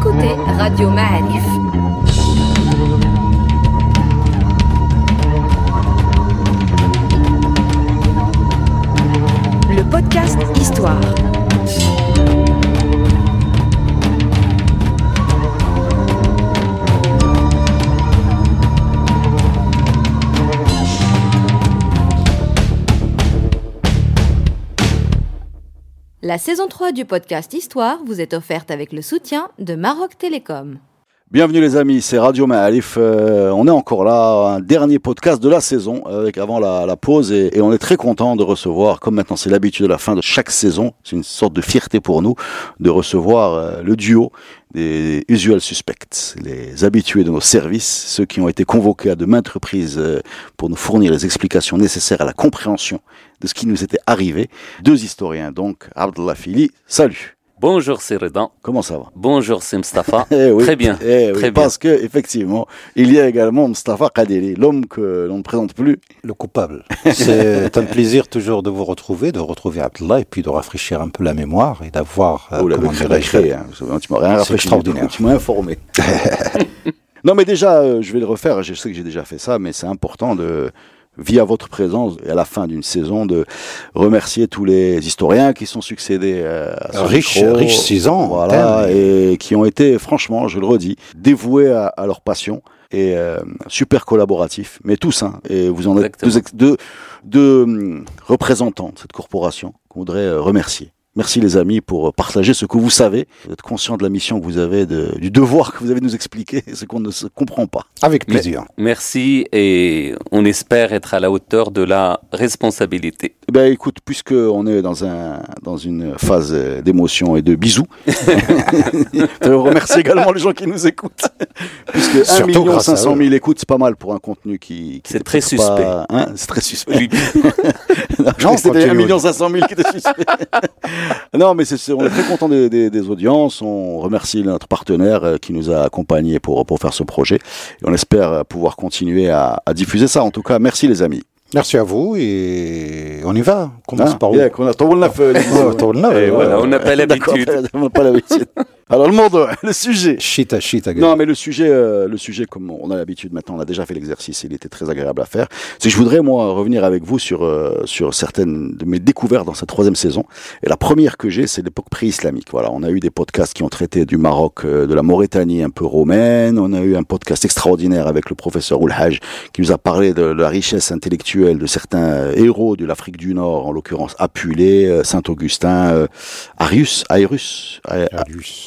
écoutez Radio Ma'arif. Le podcast Histoire. La saison 3 du podcast Histoire vous est offerte avec le soutien de Maroc Télécom. Bienvenue les amis, c'est Radio Ma'alif. Euh, on est encore là, un dernier podcast de la saison, avec avant la, pause, et, on est très content de recevoir, comme maintenant c'est l'habitude de la fin de chaque saison, c'est une sorte de fierté pour nous, de recevoir euh, le duo des usual suspects, les habitués de nos services, ceux qui ont été convoqués à de maintes reprises euh, pour nous fournir les explications nécessaires à la compréhension de ce qui nous était arrivé. Deux historiens, donc, Abdullah Fili, salut Bonjour, c'est Redan. Comment ça va? Bonjour, c'est Mustafa. Eh oui, Très bien. eh oui, très bien. Parce que effectivement, il y a également Mustafa Kadeli, l'homme que l'on ne présente plus. le coupable. C'est un plaisir toujours de vous retrouver, de retrouver Abdullah et puis de rafraîchir un peu la mémoire et d'avoir, euh, Oh, comment dirais-je, hein. Tu m'as rien C'est rafraîchi, extraordinaire. Tu m'as informé. non, mais déjà, euh, je vais le refaire. Je sais que j'ai déjà fait ça, mais c'est important de, via votre présence et à la fin d'une saison, de remercier tous les historiens qui sont succédés euh, à ce Riche- micro. riche six ans, Voilà, et qui ont été, franchement, je le redis, dévoués à, à leur passion et euh, super collaboratifs, mais tous, hein, et vous en êtes deux, hum, représentants de cette corporation qu'on voudrait euh, remercier. Merci les amis pour euh, partager ce que vous savez, d'être conscient de la mission que vous avez, de- du devoir que vous avez de nous expliquer, ce qu'on ne se comprend pas. avec plaisir. Merci et on espère être à la hauteur de la responsabilité. Eh Ben écoute, puisque on est dans un dans une phase euh, d'émotion et de bisous, je remercie également les gens qui nous écoutent, puisque 1 Surtout million grâce à 500 eux. 000 écoutes, c'est pas mal pour un contenu qui. qui C'est très pas- suspect. hein, c'est très suspect. Oui. Non, je Non, crois que c'était 1 continue. million 500 000 qui était suspect. non, mais c'est, c'est- on est très content des, des- des audiences. On remercie notre partenaire euh, qui nous a accompagnés pour pour faire ce projet, et on espère euh, pouvoir continuer à, à diffuser ça. En tout cas, merci les amis. Merci à vous et on y va. On commence Hein par où a- on fait, n'a pas l'habitude. on n'a pas l'habitude. Alors le monde, le sujet. Shit à shit à Non, mais le sujet, euh, le sujet, comme on a l'habitude maintenant, on a déjà fait l'exercice, il était très agréable à faire. C'est que je voudrais moi revenir avec vous sur euh, sur certaines de mes découvertes dans cette troisième saison. Et la première que j'ai, c'est l'époque pré-islamique. Voilà, on a eu des podcasts qui ont traité du Maroc, euh, de la Mauritanie un peu romaine. On a eu un podcast extraordinaire avec le professeur Oulhaj qui nous a parlé de, la richesse intellectuelle de certains euh, héros de l'Afrique du Nord, en l'occurrence Apulé, euh, Saint-Augustin, euh, Arius, Aérus,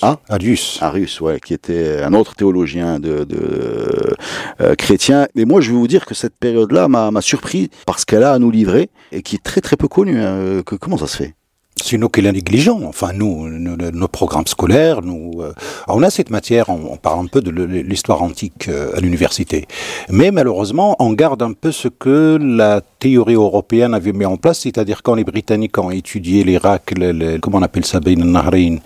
A- Adius. Arius, ouais, qui était un autre théologien de, de euh, chrétien. Et moi, je vais vous dire que cette période-là m'a surpris parce qu'elle a à nous livrer et qui est très très peu connue. hein. Que- comment ça se fait? C'est nous qui les négligents. Enfin, nous, nos, nos programmes scolaires, nous, euh, on a cette matière, on, on parle un peu de l'histoire antique euh, à l'université. Mais malheureusement, on garde un peu ce que la théorie européenne avait mis en place, c'est-à-dire quand les Britanniques ont étudié l'Irak, comment on appelle ça, Bain al-Nahrain,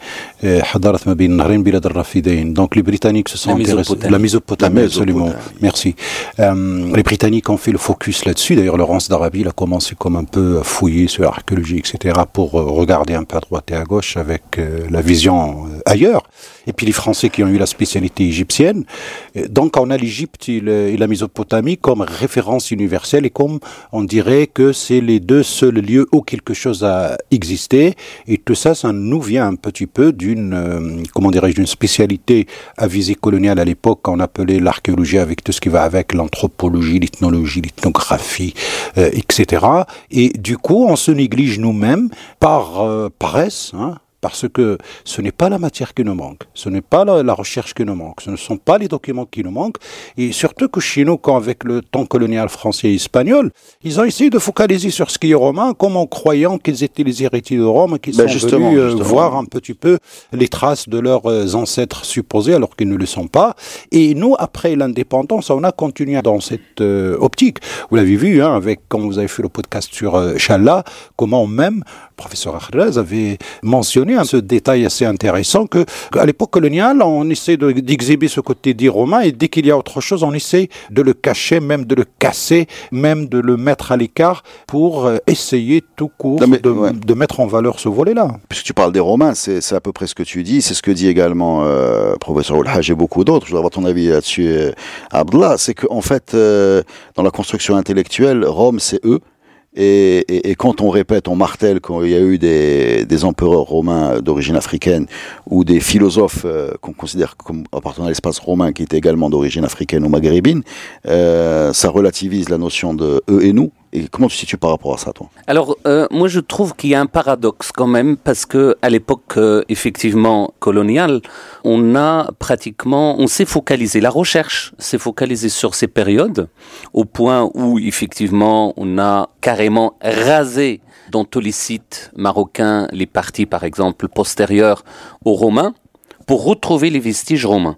euh, Hadarat ma Bain al-Nahrain, Bilad al-Rafidain. Donc les Britanniques se sont intéressés. La Mésopotamie, absolument. Merci. Euh, les Britanniques ont fait le focus là-dessus. D'ailleurs, Laurence d'Arabie a commencé comme un peu à fouiller sur l'archéologie, etc., pour euh, regarder un peu à droite et à gauche avec euh, la vision euh, ailleurs. Et puis les Français qui ont eu la spécialité égyptienne. Euh, Donc, on a l'Égypte et, le- et la Mésopotamie comme référence universelle et comme on dirait que c'est les deux seuls lieux où quelque chose a existé. Et tout ça, ça nous vient un petit peu d'une, euh, comment dirais-je, d'une spécialité à visée coloniale à l'époque qu'on appelait l'archéologie avec tout ce qui va avec l'anthropologie, l'ethnologie, l'ethnographie, euh, etc. Et du coup, on se néglige nous-mêmes par euh, paresse, hein, parce que ce n'est pas la matière qui nous manque, ce n'est pas la, la recherche qui nous manque, ce ne sont pas les documents qui nous manquent, et surtout que chez nous, quand avec le temps colonial français et espagnol, ils ont essayé de focaliser sur ce qui est romain, comme en croyant qu'ils étaient les héritiers de Rome, qu'ils Ben sont justement, venus euh, justement. voir un petit peu les traces de leurs euh, ancêtres supposés, alors qu'ils ne le sont pas. Et nous, après l'indépendance, on a continué dans cette euh, optique. Vous l'avez vu, hein, avec quand vous avez fait le podcast sur euh, Challah, comment même professeur Arlaz avait mentionné ce détail assez intéressant que à l'époque coloniale, on essaie d'exhiber ce côté dit romain et dès qu'il y a autre chose, on essaie de le cacher, même de le casser, même de le mettre à l'écart pour euh, essayer tout court de, mettre en valeur ce volet-là. Puisque tu parles des Romains, c'est à peu près ce que tu dis, c'est ce que dit également euh, professeur Olhaj et beaucoup d'autres. Je voudrais avoir ton avis là-dessus, euh, Abdullah. C'est qu'en fait, euh, dans la construction intellectuelle, Rome, c'est eux. Et, et, et, quand on répète, on martèle qu'il y a eu des, des empereurs romains d'origine africaine ou des philosophes euh, qu'on considère comme appartenant à l'espace romain qui étaient également d'origine africaine ou maghrébine, euh, ça relativise la notion de eux et nous. Et comment tu te situes par rapport à ça, toi? Alors, euh, moi, je trouve qu'il y a un paradoxe quand même, parce que à l'époque, euh, effectivement, coloniale, on a pratiquement, on s'est focalisé, la recherche s'est focalisée sur ces périodes, au point où, effectivement, on a carrément rasé dans tous les sites marocains les parties, par exemple, postérieures aux Romains, pour retrouver les vestiges romains.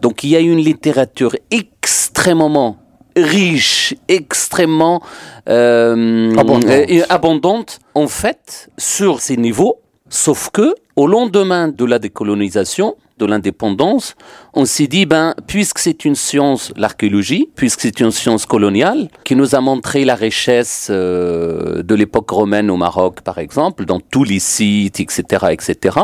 Donc, il y a une littérature extrêmement riche, extrêmement euh, abondante. en fait sur ces niveaux, sauf que au lendemain de la décolonisation, de l'indépendance, on s'est dit, ben, puisque c'est une science, l'archéologie, puisque c'est une science coloniale, qui nous a montré la richesse euh, de l'époque romaine au Maroc, par exemple, dans tous les sites, etc., etc.,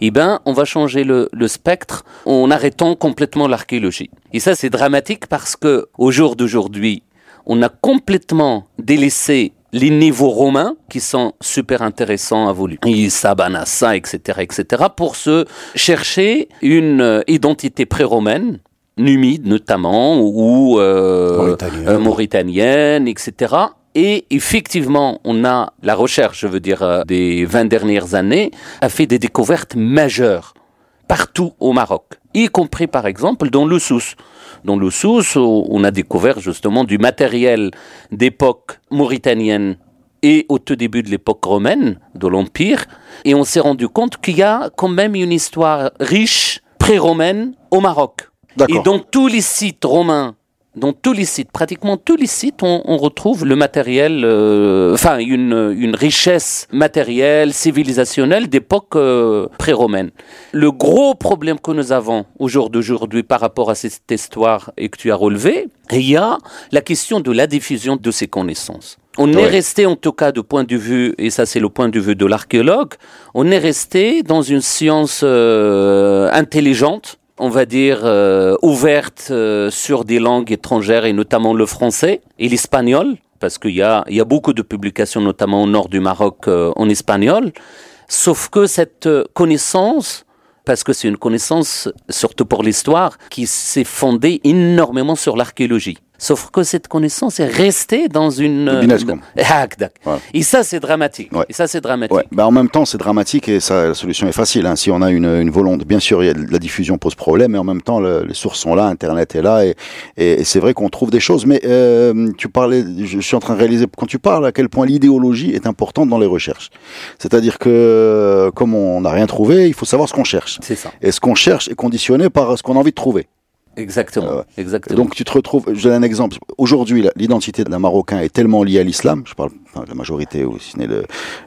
eh ben, on va changer le, le spectre en arrêtant complètement l'archéologie. Et ça, c'est dramatique parce que, au jour d'aujourd'hui, on a complètement délaissé les niveaux romains qui sont super intéressants à voulu. Issa, Banassa, etc., etc., pour se chercher une euh, identité pré-romaine, numide notamment, ou euh, euh, mauritanienne, etc. Et effectivement, on a la recherche, je veux dire, des 20 dernières années, a fait des découvertes majeures partout au Maroc, y compris par exemple dans le Sousse. Dans le Sousse, on a découvert justement du matériel d'époque mauritanienne et au tout début de l'époque romaine, de l'Empire, et on s'est rendu compte qu'il y a quand même une histoire riche, pré-romaine, au Maroc. Et dans tous les sites romains dans tous les sites, pratiquement tous les sites, on, on retrouve le matériel, euh, enfin une, une, richesse matérielle, civilisationnelle d'époque euh, pré-romaine. Le gros problème que nous avons au jour d'aujourd'hui par rapport à cette histoire et que tu as relevé, il y a la question de la diffusion de ces connaissances. On est resté, en tout cas, de point de vue, et ça c'est le point de vue de l'archéologue, on est resté dans une science euh, intelligente, on va dire, euh, ouverte euh, sur des langues étrangères et notamment le français et l'espagnol, parce qu'il y a, y a beaucoup de publications, notamment au nord du Maroc, euh, en espagnol. Sauf que cette connaissance, parce que c'est une connaissance, surtout pour l'histoire, qui s'est fondée énormément sur l'archéologie. Sauf que cette connaissance est restée dans une. Ah, et ça, c'est dramatique. Et ça, c'est dramatique. Bah, en même temps, c'est dramatique et ça, la solution est facile. Hein. Si on a une, une volonté, bien sûr, il y a, la diffusion pose problème, mais en même temps, les sources sont là, Internet est là, et, et, c'est vrai qu'on trouve des choses. Mais euh, tu parlais, je, suis en train de réaliser quand tu parles à quel point l'idéologie est importante dans les recherches. C'est-à-dire que comme on n'a rien trouvé, il faut savoir ce qu'on cherche. C'est ça. Et ce qu'on cherche est conditionné par ce qu'on a envie de trouver. Exactement. exactement. Donc tu te retrouves, je donne un exemple. Aujourd'hui, l'identité d'un Marocain est tellement liée à l'islam, je parle enfin, de la majorité, ou si le,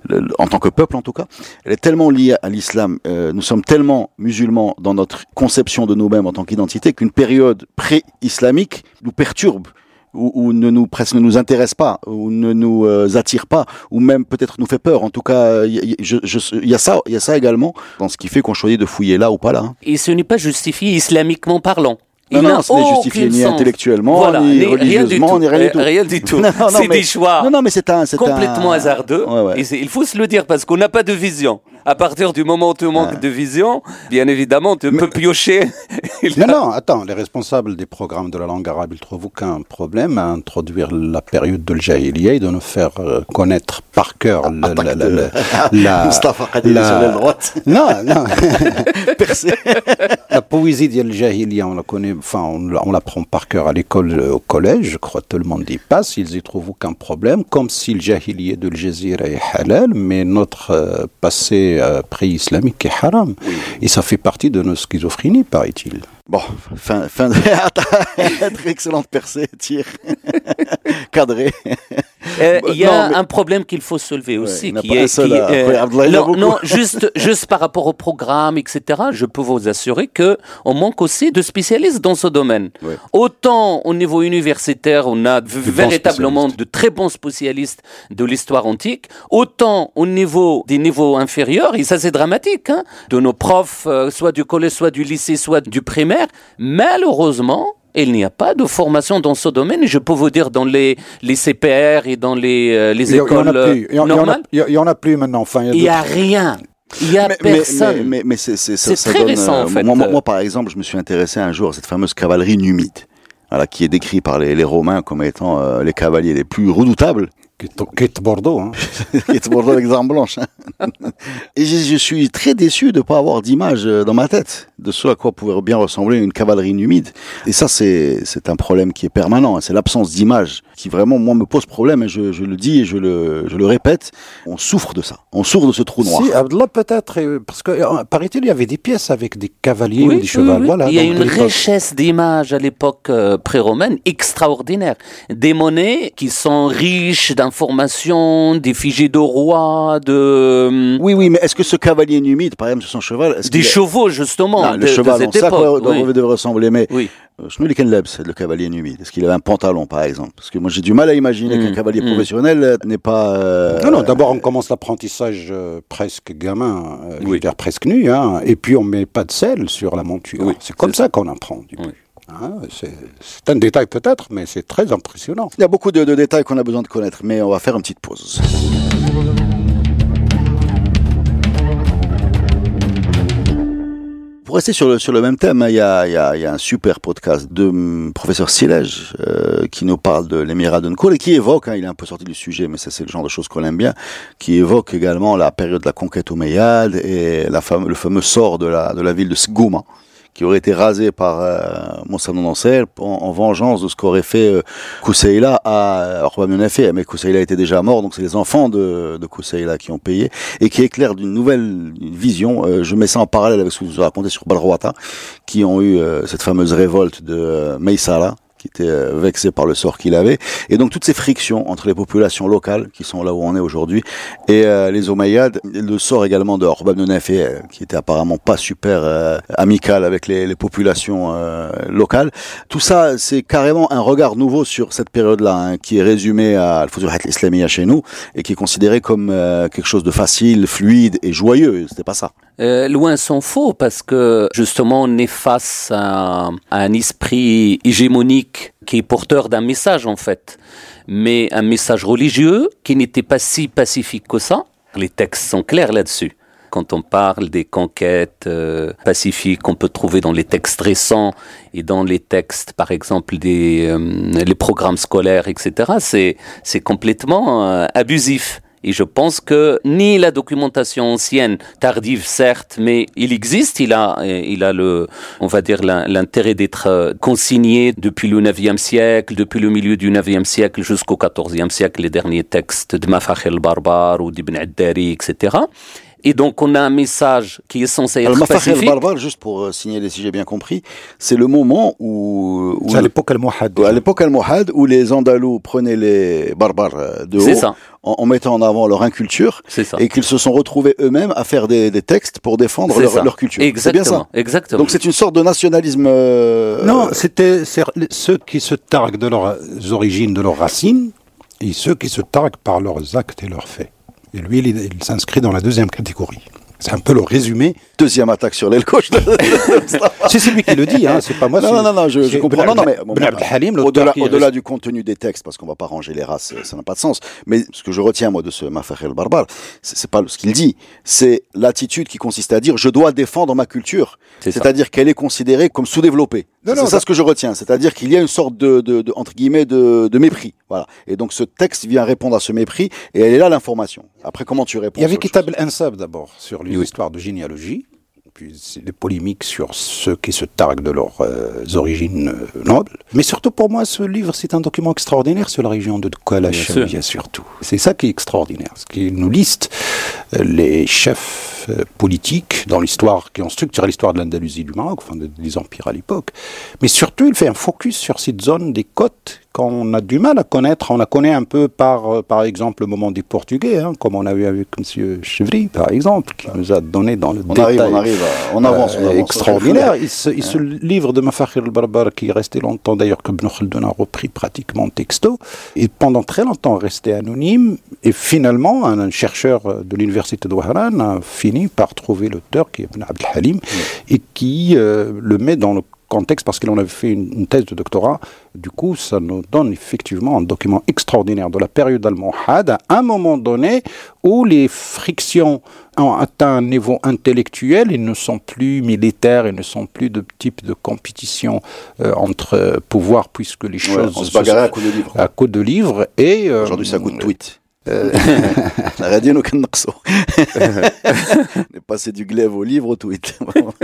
le, en tant que peuple en tout cas, elle est tellement liée à l'islam, euh, nous sommes tellement musulmans dans notre conception de nous-mêmes en tant qu'identité qu'une période pré-islamique nous perturbe. Ou, ou, ne nous presque ne nous intéresse pas, ou ne nous euh, attire pas, ou même peut-être nous fait peur. En tout cas, il y, y, a ça, il y a ça également dans ce qui fait qu'on choisit de fouiller là ou pas là. Hein. Et ce n'est pas justifié islamiquement parlant. Non, non, ce n'est justifié ni intellectuellement, ni religieusement, ni rien du tout. Rien du tout. c'est des choix non, non, mais c'est un, complètement hasardeux. Ouais, ouais. Et il faut se le dire parce qu'on n'a pas de vision. À partir du moment où tu manques de vision, bien évidemment, tu peux piocher. non, non, attends, les responsables des programmes de la langue arabe, ils trouvent aucun problème à introduire la période de l'Jahiliya et de nous faire euh, connaître par cœur ah, la, la, la, la, Mustafa la... droite. Non, non. la poésie de l'Jahiliya, on la connaît enfin, on, l'apprend par cœur à l'école, euh, au collège, je crois que tout le monde y passe, ils y trouvent aucun problème, comme si le jahilier de l'Jazira est halal, mais notre euh, passé euh, pré-islamique est haram. Et ça fait partie de nos schizophrénies, paraît-il. Bon, fin, fin de... Très excellente percée, tir. cadré. Euh, il y a un problème qu'il faut soulever aussi. qui est, qui, euh, non, non, juste, juste par rapport au programme, etc. Je peux vous assurer que on manque aussi de spécialistes dans ce domaine. Autant au niveau universitaire, on a véritablement de très bons spécialistes de l'histoire antique, autant au niveau des niveaux inférieurs, et ça c'est dramatique, hein, de nos profs, euh, soit du collège, soit du lycée, soit du primaire, malheureusement, il n'y a pas de formation dans ce domaine. Je peux vous dire dans les, les CPR et dans les, euh, les écoles normales. Il n'y en, a plus maintenant. Enfin, il n'y a, rien. Il n'y a personne. Mais, mais, c'est très récent, en euh, fait. Moi, par exemple, je me suis intéressé un jour à cette fameuse cavalerie numide, voilà, qui est décrite par les, les Romains comme étant euh, les cavaliers les plus redoutables. Quitte Bordeaux. Hein. Quitte Bordeaux avec armes blanches. Hein. Et je, je, suis très déçu de ne pas avoir d'image dans ma tête de ce à quoi pourrait bien ressembler une cavalerie numide. Et ça, c'est, c'est un problème qui est permanent. Hein. C'est l'absence d'image qui vraiment, moi, me pose problème. Et je, je le dis et je le, je le répète. On souffre de ça. On souffre de ce trou noir. Si, Abdallah, peut-être, euh, parce que, euh, paraît-il, il y avait des pièces avec des cavaliers ou des chevaux. Voilà, il y a une richesse d'images à l'époque euh, pré-romaine extraordinaire. Des monnaies qui sont riches d'informations, des fichiers de rois, de... Oui, oui, mais est-ce que ce cavalier numide, par exemple, sur son cheval... Des chevaux, justement le cheval, on sait à quoi devait ressembler, mais oui. Euh, c'est le cavalier numide. Est-ce qu'il avait un pantalon, par exemple? Parce que moi, j'ai du mal à imaginer qu'un mmh, cavalier mmh. professionnel euh, n'est pas. Euh, non, non. D'abord, on commence l'apprentissage presque gamin, oui. presque nu, hein, et puis on met pas de sel sur la monture. c'est comme ça, qu'on apprend. Du hein, c'est un détail peut-être, mais c'est très impressionnant. Il y a beaucoup de détails qu'on a besoin de connaître, mais on va faire une petite pause. Pour rester sur le, sur le même thème, il y, a, il, y a, un super podcast de hum, professeur Silège euh, qui nous parle de l'émirat de Nkoul et qui évoque, hein, il est un peu sorti du sujet, mais ça c'est le genre de choses qu'on aime bien, qui évoque également la période de la conquête omeyyade et la fame, le fameux sort de la, de la ville de Sgouma qui aurait été rasé par euh, Nonancel en, en, vengeance de ce qu'aurait fait euh, Kousseïla à pas fait, mais Kousseïla était déjà mort, donc c'est les enfants de, de Kousseïla qui ont payé et qui éclairent d'une nouvelle vision. Euh, je mets ça en parallèle avec ce que vous ai raconté sur Balrouata, qui ont eu euh, cette fameuse révolte de euh, Meissala qui était euh, vexé par le sort qu'il avait. Et donc toutes ces frictions entre les populations locales, qui sont là où on est aujourd'hui, et euh, les Omeyyades, le sort également de Orbab Nefé, euh, qui était apparemment pas super amical avec les, les populations locales. Tout ça, c'est carrément un regard nouveau sur cette période-là, hein, qui est résumé à al Islamiyya chez nous, et qui est considéré comme quelque chose de facile, fluide et joyeux. C'était pas ça. Euh, loin s'en faut, parce que justement on est face à, un esprit hégémonique qui est porteur d'un message en fait, mais un message religieux qui n'était pas si pacifique que ça. Les textes sont clairs là-dessus. Quand on parle des conquêtes euh, pacifiques qu'on peut trouver dans les textes récents et dans les textes, par exemple, des euh, les programmes scolaires, etc., c'est c'est complètement abusif. Et je pense que ni la documentation ancienne, tardive certes, mais il existe, il a, il a le, on va dire l'intérêt d'être euh, consigné depuis le 9e siècle, depuis le milieu du 9e siècle jusqu'au 14e siècle, les derniers textes de Mafakh el-Barbar ou d'Ibn Addari, etc. Et donc, on a un message qui est censé être pacifique. barbare, juste pour euh, signaler si j'ai bien compris, c'est le moment où... c'est à l'époque al-Muhad. À l'époque al-Muhad, où les Andalous prenaient les barbares euh, de haut. Ça. En, mettant en avant leur inculture. Ça. Et qu'ils se sont retrouvés eux-mêmes à faire des, des, textes pour défendre leur, leur, culture. C'est bien ça. Exactement. Donc c'est une sorte de nationalisme... Euh, non, c'était ceux qui se targuent de leurs origines, de leurs racines, et ceux qui se targuent par leurs actes et leurs faits. Et lui, il, s'inscrit dans la deuxième catégorie. C'est un peu le résumé. Deuxième attaque sur l'aile gauche. c'est lui qui le dit, hein, c'est pas moi. Non, non, non, non, je, comprends. Non, non, mais au-delà, au-delà du contenu des textes, parce qu'on va pas ranger les races, ça n'a pas de sens. Mais ce que je retiens moi de ce Mafakh el Barbar, c'est pas ce qu'il dit, c'est l'attitude qui consiste à dire je dois défendre ma culture. C'est-à-dire qu'elle est considérée comme sous-développée. C'est ça ce que je retiens. C'est-à-dire qu'il y a une sorte de, de, de entre guillemets de, de mépris. Voilà. Et donc ce texte vient répondre à ce mépris et elle est là l'information. Après comment tu réponds Il y avait Kitab al-Ansab d'abord sur l'histoire de généalogie puis des polémiques sur ceux qui se targuent de leurs euh, origines euh, nobles. Mais surtout pour moi, ce livre, c'est un document extraordinaire sur la région de Koualachavia surtout. C'est ça qui est extraordinaire, ce qui nous liste euh, les chefs politiques dans l'histoire, qui ont structuré l'histoire de l'Andalousie du Maroc, enfin des empires à l'époque. Mais surtout, il fait un focus sur cette zone des côtes qu'on a du mal à connaître. On la connaît un peu par, euh, par exemple, le moment du portugais, hein, comme on a vu avec M. Chevry, par exemple, qui nous a donné dans le On détail. arrive, on arrive, à- on avance, on euh, avance. extraordinaire. Il se, il se livre de Mafakhir al-Barbar qui est resté longtemps, d'ailleurs, que Ibn Khaldun a repris pratiquement texto, et pendant très longtemps resté anonyme. Et finalement, un, un chercheur de l'université de Wahran a fini par trouver l'auteur, qui est Ibn Abd al-Halim, et qui euh, le met dans le contexte parce qu'il en avait fait une, une thèse de doctorat. Du coup, ça nous donne effectivement un document extraordinaire de la période almohade à un moment donné où les frictions ont atteint un niveau intellectuel, ils ne sont plus militaires, ils ne sont plus de type de compétition euh, entre euh, pouvoirs puisque les Ouais, choses on se bagarrait à coups de livre. à coup de livres et euh, Aujourd'hui, c'est à coup de tweet. Euh. On est passé du glaive au livre au tweet.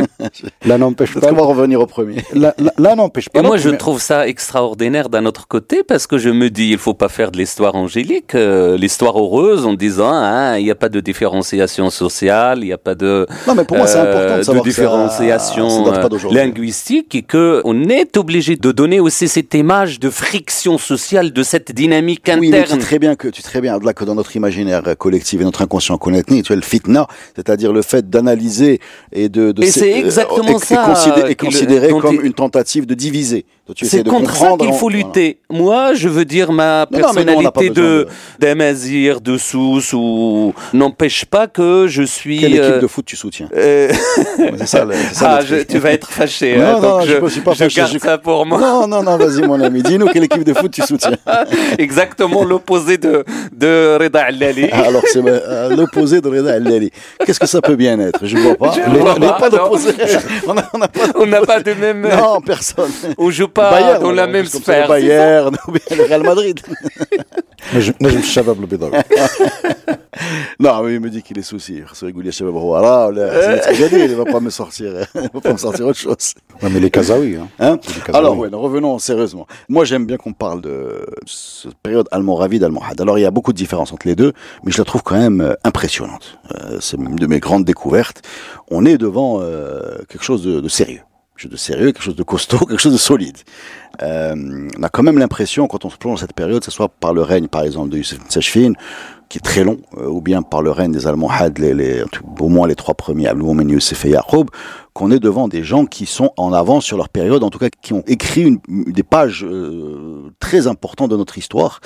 là n'empêche pas qu'on va revenir au premier. là, là- là n'empêche pas Et moi, je trouve ça extraordinaire d'un autre côté parce que je me dis, il faut pas faire de l'histoire angélique, euh, l'histoire heureuse en disant, hein, il n'y a pas de différenciation sociale, il n'y a pas de, Non, mais pour moi, c'est euh, important de savoir que ça- différenciation ça pas euh, linguistique et que on est obligé de donner aussi cette image de friction sociale, de cette dynamique Oui, mais tu sais interne. très bien que tu sais très bien que dans notre imaginaire collectif et notre inconscient as le fitna, c'est-à-dire le fait d'analyser et de, de Et c'est euh, exactement et- et ça, considérer, euh, et considérer comme une tentative de diviser. C'est de contre ça qu'il faut voilà. lutter. Moi, je veux dire, ma Non, personnalité de de- d'Amazir, de Sousse, ou n'empêche pas que je suis. Quelle euh, équipe de foot tu soutiens euh, ça, ça ah, je- tu vas être fâché. Non, hein, non, je je, ne suis pas je fâché, garde je- ça pour moi. Non, non, non, vas-y mon ami, dis-nous quelle équipe de foot tu soutiens. Exactement l'opposé de, de Reda Allali. Ah, Alors c'est euh, l'opposé de Reda Al-Lali. Qu'est-ce que ça peut bien être? Je vois pas. Je Les- vois les- pas, n'a pas. On n'a pas de même. Non, personne pas Bayern, dans la même sphère. Bayern, ou le Real Madrid. mais je, mais je Shabab le non, mais il me dit qu'il est souci. Oh, oh, il va pas me sortir. Hein. Il va pas me sortir autre chose. Ouais, mais les Kazaouis, hein. hein Alors, ouais, revenons sérieusement. Moi, j'aime bien qu'on parle de cette période almoravide, almohade. Alors, il y a beaucoup de différences entre les deux, mais je la trouve quand même euh, impressionnante. Euh, c'est une de mes grandes découvertes. On est devant euh, quelque chose de sérieux. Chose de sérieux, quelque chose de costaud, quelque chose de solide. Euh, on a quand même l'impression, quand on se plonge dans cette période, que ce soit par le règne, par exemple, de Youssef Sechfin, qui est très long, euh, ou bien par le règne des Almohades, les, les, tout- au moins les trois premiers, Abdoumomen, Youssef et Yacoub, qu'on est devant des gens qui sont en avance sur leur période, en tout cas qui ont écrit une, des pages euh, très importantes de notre histoire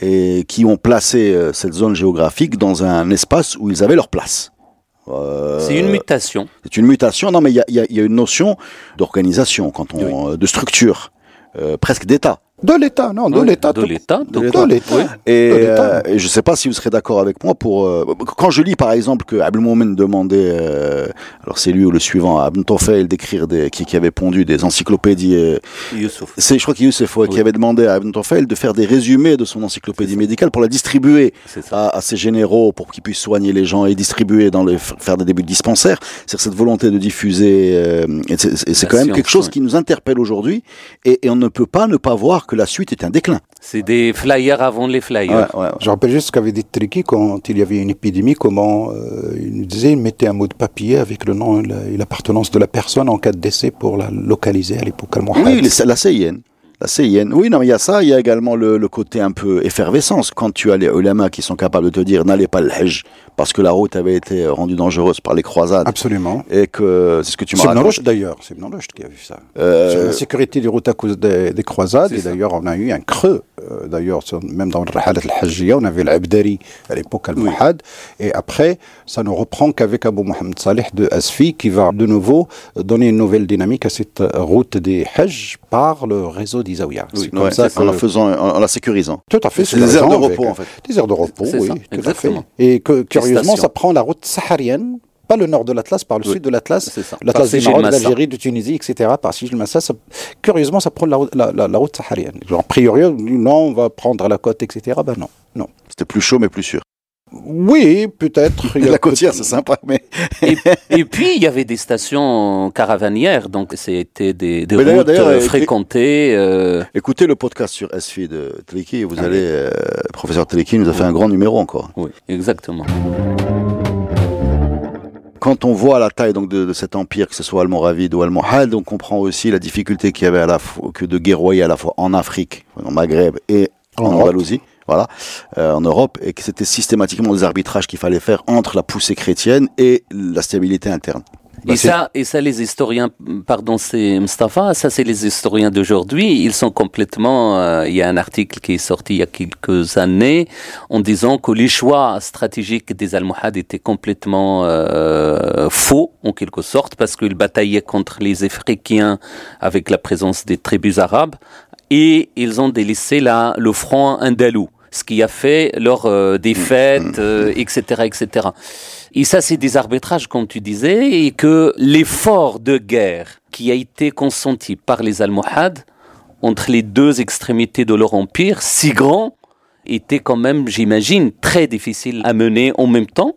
et qui ont placé euh, cette zone géographique dans un espace où ils avaient leur place. Euh, C'est une mutation. c'est une mutation. Non, mais il y a, y a- y a une notion d'organisation, quand on, euh, de structure, euh, presque d'État. De l'État, non, de Oui, l'État. de l'État, De l'État. oui. Et, De l'État. euh, et je ne sais pas si vous serez d'accord avec moi pour euh, quand je lis par exemple que Abdelmoumen demandait, euh, alors c'est lui ou le suivant à Tofel d'écrire des qui, qui avait pondu des encyclopédies. euh, c'est je crois qu'il Youssef ouais, qui Oui. avait demandé à Ibn Tofel de faire des résumés de son encyclopédie médicale pour la distribuer à, à ses généraux pour qu'ils puissent soigner les gens et distribuer dans les faire des débuts de dispensaires. C'est cette volonté de diffuser. euh, et c'est quand même science, quelque chose qui nous interpelle aujourd'hui et, et on ne peut pas ne pas voir que la suite est un déclin. C'est des flyers avant les flyers. Ouais, ouais. Je rappelle juste ce qu'avait dit Triki quand il y avait une épidémie, comment euh, il nous disait, il mettait un mot de papier avec le nom et la- et l'appartenance de la personne en cas de décès pour la localiser à l'époque almohade. Oui, la CIN. La CIN. Oui, non, il y a ça, il y a également le, le côté un peu effervescence. Quand tu as les ulama qui sont capables de te dire n'allez pas le Hajj parce que la route avait été rendue dangereuse par les croisades Absolument. et que c'est ce que tu m'as C'est raconté. Rushd d'ailleurs, c'est qui a vu ça. Euh, Sur la sécurité des routes à cause des, des croisades, C'est et d'ailleurs on a eu un creux, euh, d'ailleurs même dans le Rahalat al-Hajjiyya, on avait l'Abdari à l'époque al-Muhad, et après ça ne reprend qu'avec Abu Mohamed Saleh de Asfi qui va de nouveau donner une nouvelle dynamique à cette route des Hajj par le réseau ouais, ça en la que- faisant, en, en la sécurisant. Tout à fait. C'est des aires de repos, avec, en fait. Des aires de repos, oui, ça, tout à fait. Et que, curieusement, ça prend la route saharienne, pas le nord de l'Atlas, par le Oui. sud de l'Atlas, l'Atlas du Maroc, d'Algérie, de Tunisie, etc. Par Sijil Massa, ça- curieusement, ça prend la, route- la, la- la route saharienne. Genre, a priori, non, on va prendre la côte, etc. Ben non, non. C'était plus chaud mais plus sûr. Oui, peut-être. il y a La côtière, c'est sympa, mais Et, et puis, il y avait des stations caravanières, donc c'était des, des routes euh, fréquentées. euh, écoutez le podcast sur SFI de Teleki, vous Ah allez, euh, le professeur Teleki nous a fait un grand numéro encore. oui, exactement. Quand on voit la taille donc de, de cet empire, que ce soit almoravide ou almohade, on comprend aussi la difficulté qu'il y avait à la fois, que de guerroyer à la fois en Afrique, au Maghreb et en, En Europe. Voilà, euh, en Europe, et que c'était systématiquement des arbitrages qu'il fallait faire entre la poussée chrétienne et la stabilité interne. Et ça, et ça, les historiens, pardon, c'est Mustafa, ça, c'est les historiens d'aujourd'hui. Ils sont complètement. euh, il y a un article qui est sorti il y a quelques années en disant que les choix stratégiques des Almohades étaient complètement euh, faux, en quelque sorte, parce qu'ils bataillaient contre les Africains avec la présence des tribus arabes et ils ont délaissé la, le front andalou, ce qui a fait leur euh, défaite, euh, etc., etc. Et ça, c'est des arbitrages, comme tu disais, et que l'effort de guerre qui a été consenti par les Almohades entre les deux extrémités de leur empire, si grand, était quand même, j'imagine, très difficile à mener en même temps.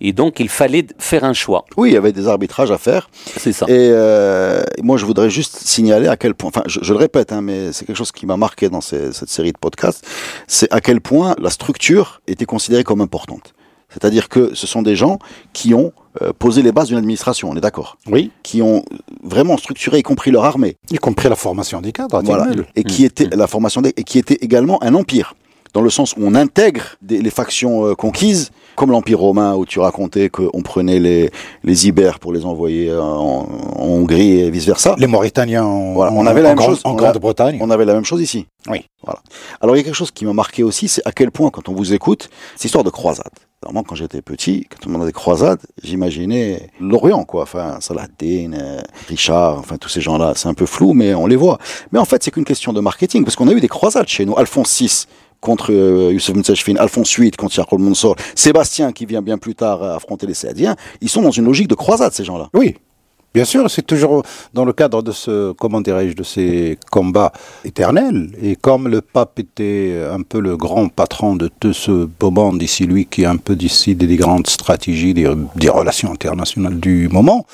Et donc, il fallait faire un choix. Oui, il y avait des arbitrages à faire. C'est ça. Et euh, moi, je voudrais juste signaler à quel point, enfin, je, je le répète, hein, mais c'est quelque chose qui m'a marqué dans ces- cette série de podcasts, c'est à quel point la structure était considérée comme importante. C'est-à-dire que ce sont des gens qui ont euh, posé les bases d'une administration, on est d'accord Oui, Qui ont vraiment structuré, y compris leur armée, y compris la formation des cadres. voilà, et qui était la formation des, et qui était également un empire, dans le sens où on intègre des- les factions euh, conquises, comme l'empire romain où tu racontais qu'on prenait les les ibères pour les envoyer en, en Hongrie et vice versa. Les Mauritaniens en, Voilà, on en- avait la même chose. en Grande-Bretagne. On avait la même chose ici. Oui. Voilà. Alors il y a quelque chose qui m'a marqué aussi, c'est à quel point quand on vous écoute, c'est histoire de croisade. Normalement, quand j'étais petit, quand on demandait des croisades, j'imaginais l'Orient, quoi. Enfin, Saladin, euh, Richard, enfin tous ces gens-là, c'est un peu flou, mais on les voit. Mais en fait, c'est qu'une question de marketing, parce qu'on a eu des croisades chez nous. Alphonse VI contre euh, Youssef Alphonse VIII contre Charles Mansour, Sébastien qui vient bien plus tard euh, affronter les Saadiens, ils sont dans une logique de croisade, ces gens-là. Oui. Bien sûr, c'est toujours dans le cadre de ce, comment dirais-je, de ces combats éternels. Et comme le pape était un peu le grand patron de tout ce moment d'ici lui, qui est un peu d'ici des grandes stratégies des relations internationales du moment,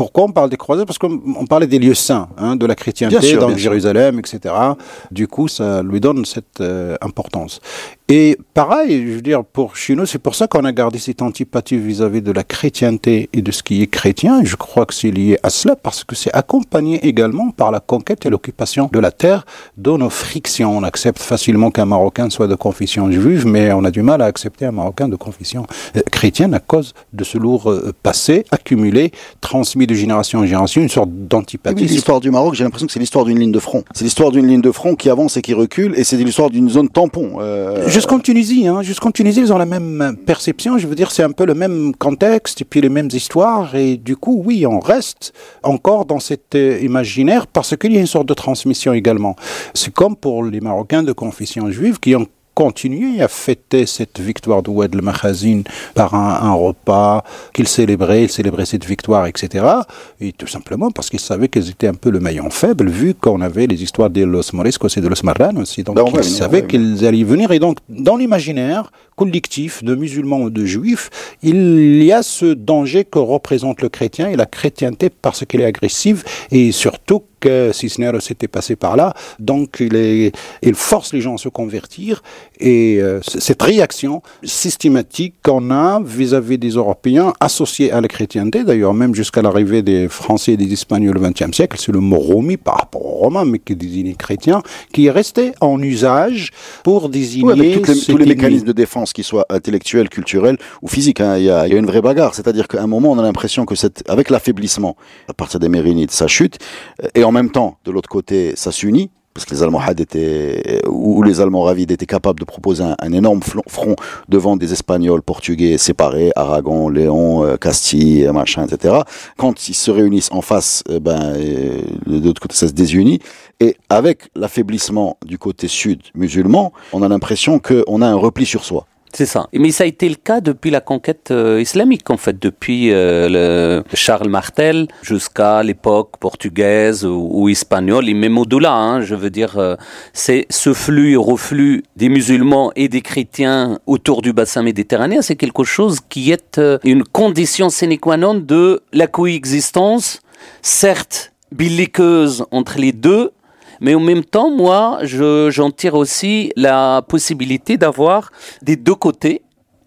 pourquoi on parle des croisades Parce qu'on on parlait des lieux saints, hein, de la chrétienté, sûr, sûr. Jérusalem, etc. Du coup, ça lui donne cette euh, importance. Et pareil, je veux dire, pour chez nous, c'est pour ça qu'on a gardé cette antipathie vis-à-vis de la chrétienté et de ce qui est chrétien. Je crois que c'est lié à cela parce que c'est accompagné également par la conquête et l'occupation de la terre, dont nos frictions. On accepte facilement qu'un Marocain soit de confession juive, mais on a du mal à accepter un Marocain de confession euh, chrétienne à cause de ce lourd euh, passé accumulé, transmis de génération en génération, une sorte d'antipathie. l'histoire du Maroc, j'ai l'impression que c'est l'histoire d'une ligne de front. C'est l'histoire d'une ligne de front qui avance et qui recule, et c'est l'histoire d'une zone tampon. Euh, Jusqu'en Tunisie, hein, jusqu'en Tunisie, ils ont la même perception. Je veux dire, c'est un peu le même contexte et puis les mêmes histoires. Et du coup, oui, on reste encore dans cet euh, imaginaire parce qu'il y a une sorte de transmission également. C'est comme pour les Marocains de confession juive qui ont continué à fêter cette victoire de Oued el par un, un repas qu'ils célébraient, ils célébraient cette victoire, etc. Et tout simplement parce qu'ils savaient qu'ils étaient un peu le maillon faible, vu qu'on avait les histoires de los Moriscos et de los Marranos aussi. Donc Ben, ils savaient qu'ils allaient venir. Et donc, dans l'imaginaire collectif de musulmans ou de juifs, il y a ce danger que représente le chrétien et la chrétienté parce qu'elle est agressive et surtout que Cisneros était passé par là, donc il, est, il force les gens à se convertir et euh, cette réaction systématique qu'on a vis-à-vis des Européens associés à la chrétienté, d'ailleurs même jusqu'à l'arrivée des Français et des Espagnols au XXe siècle, c'est le mot romi par rapport aux Romains, mais qui désigne chrétien, qui est resté en usage pour désigner Oui, avec les- tous les mécanismes de défense, qu'ils soient intellectuels, culturels ou physiques. hein. Il y, y a une vraie bagarre. C'est-à-dire qu'à un moment, on a l'impression que avec l'affaiblissement, à partir des Mérinides, ça chute. Et en même temps, de l'autre côté, ça s'unit. Parce que les Almohades étaient, ou les Almoravides étaient capables de proposer un, énorme front devant des Espagnols, Portugais séparés, Aragon, Léon, euh, Castille, euh, machin, etc. Quand ils se réunissent en face, euh, ben, de l'autre côté, ça se désunit. Et avec l'affaiblissement du côté sud musulman, on a l'impression qu'on a un repli sur soi. C'est ça. Mais ça a été le cas depuis la conquête euh, islamique, en fait, depuis euh, le Charles Martel jusqu'à l'époque portugaise ou, espagnole, et même au-delà. hein, je veux dire, euh, c'est ce flux et reflux des musulmans et des chrétiens autour du bassin méditerranéen, c'est quelque chose qui est une condition sine qua non de la coexistence, certes belliqueuse entre les deux, mais en même temps, moi, je- j'en tire aussi la possibilité d'avoir des deux côtés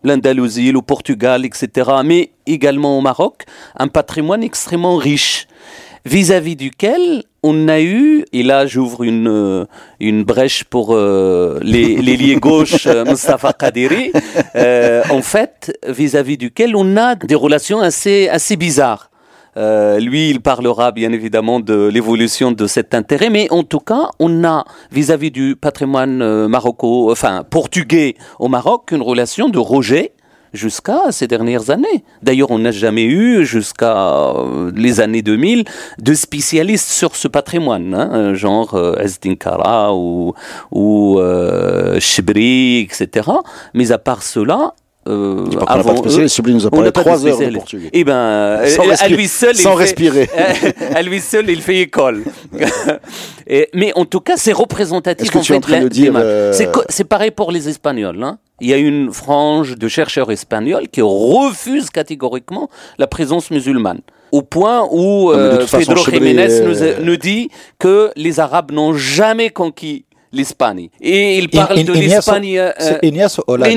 l'Andalousie, le Portugal, etc., mais également au Maroc, un patrimoine extrêmement riche, vis-à-vis duquel on a eu, et là j'ouvre une, euh, une brèche pour euh, les, les liés gauches, euh, Mustafa Kadiri, en fait, vis-à-vis duquel on a des relations assez, assez bizarres. Lui, il parlera bien évidemment de l'évolution de cet intérêt, mais en tout cas, on a vis-à-vis du patrimoine maroco, enfin portugais au Maroc, une relation de rejet jusqu'à ces dernières années. D'ailleurs, on n'a jamais eu, jusqu'à euh, les années 2000, de spécialistes sur ce patrimoine, hein, genre euh, Esdinkara ou, ou euh, Chibri, etc. Mais à part cela, euh, avant eux, nous a parlé trois heures de portugais. Eh ben, sans à lui seul, sans respirer. à lui seul, il fait école. Et, mais en tout cas, c'est représentatif. Est-ce que tu es en train de dire euh... C'est pareil pour les Espagnols. Hein. Il y a une frange de chercheurs espagnols qui refusent catégoriquement la présence musulmane au point où euh, Pedro Jiménez nous, euh, nous, dit que les Arabes n'ont jamais conquis l'Espagne. Et il parle de l'Espagne. Euh, Ignacio Olag.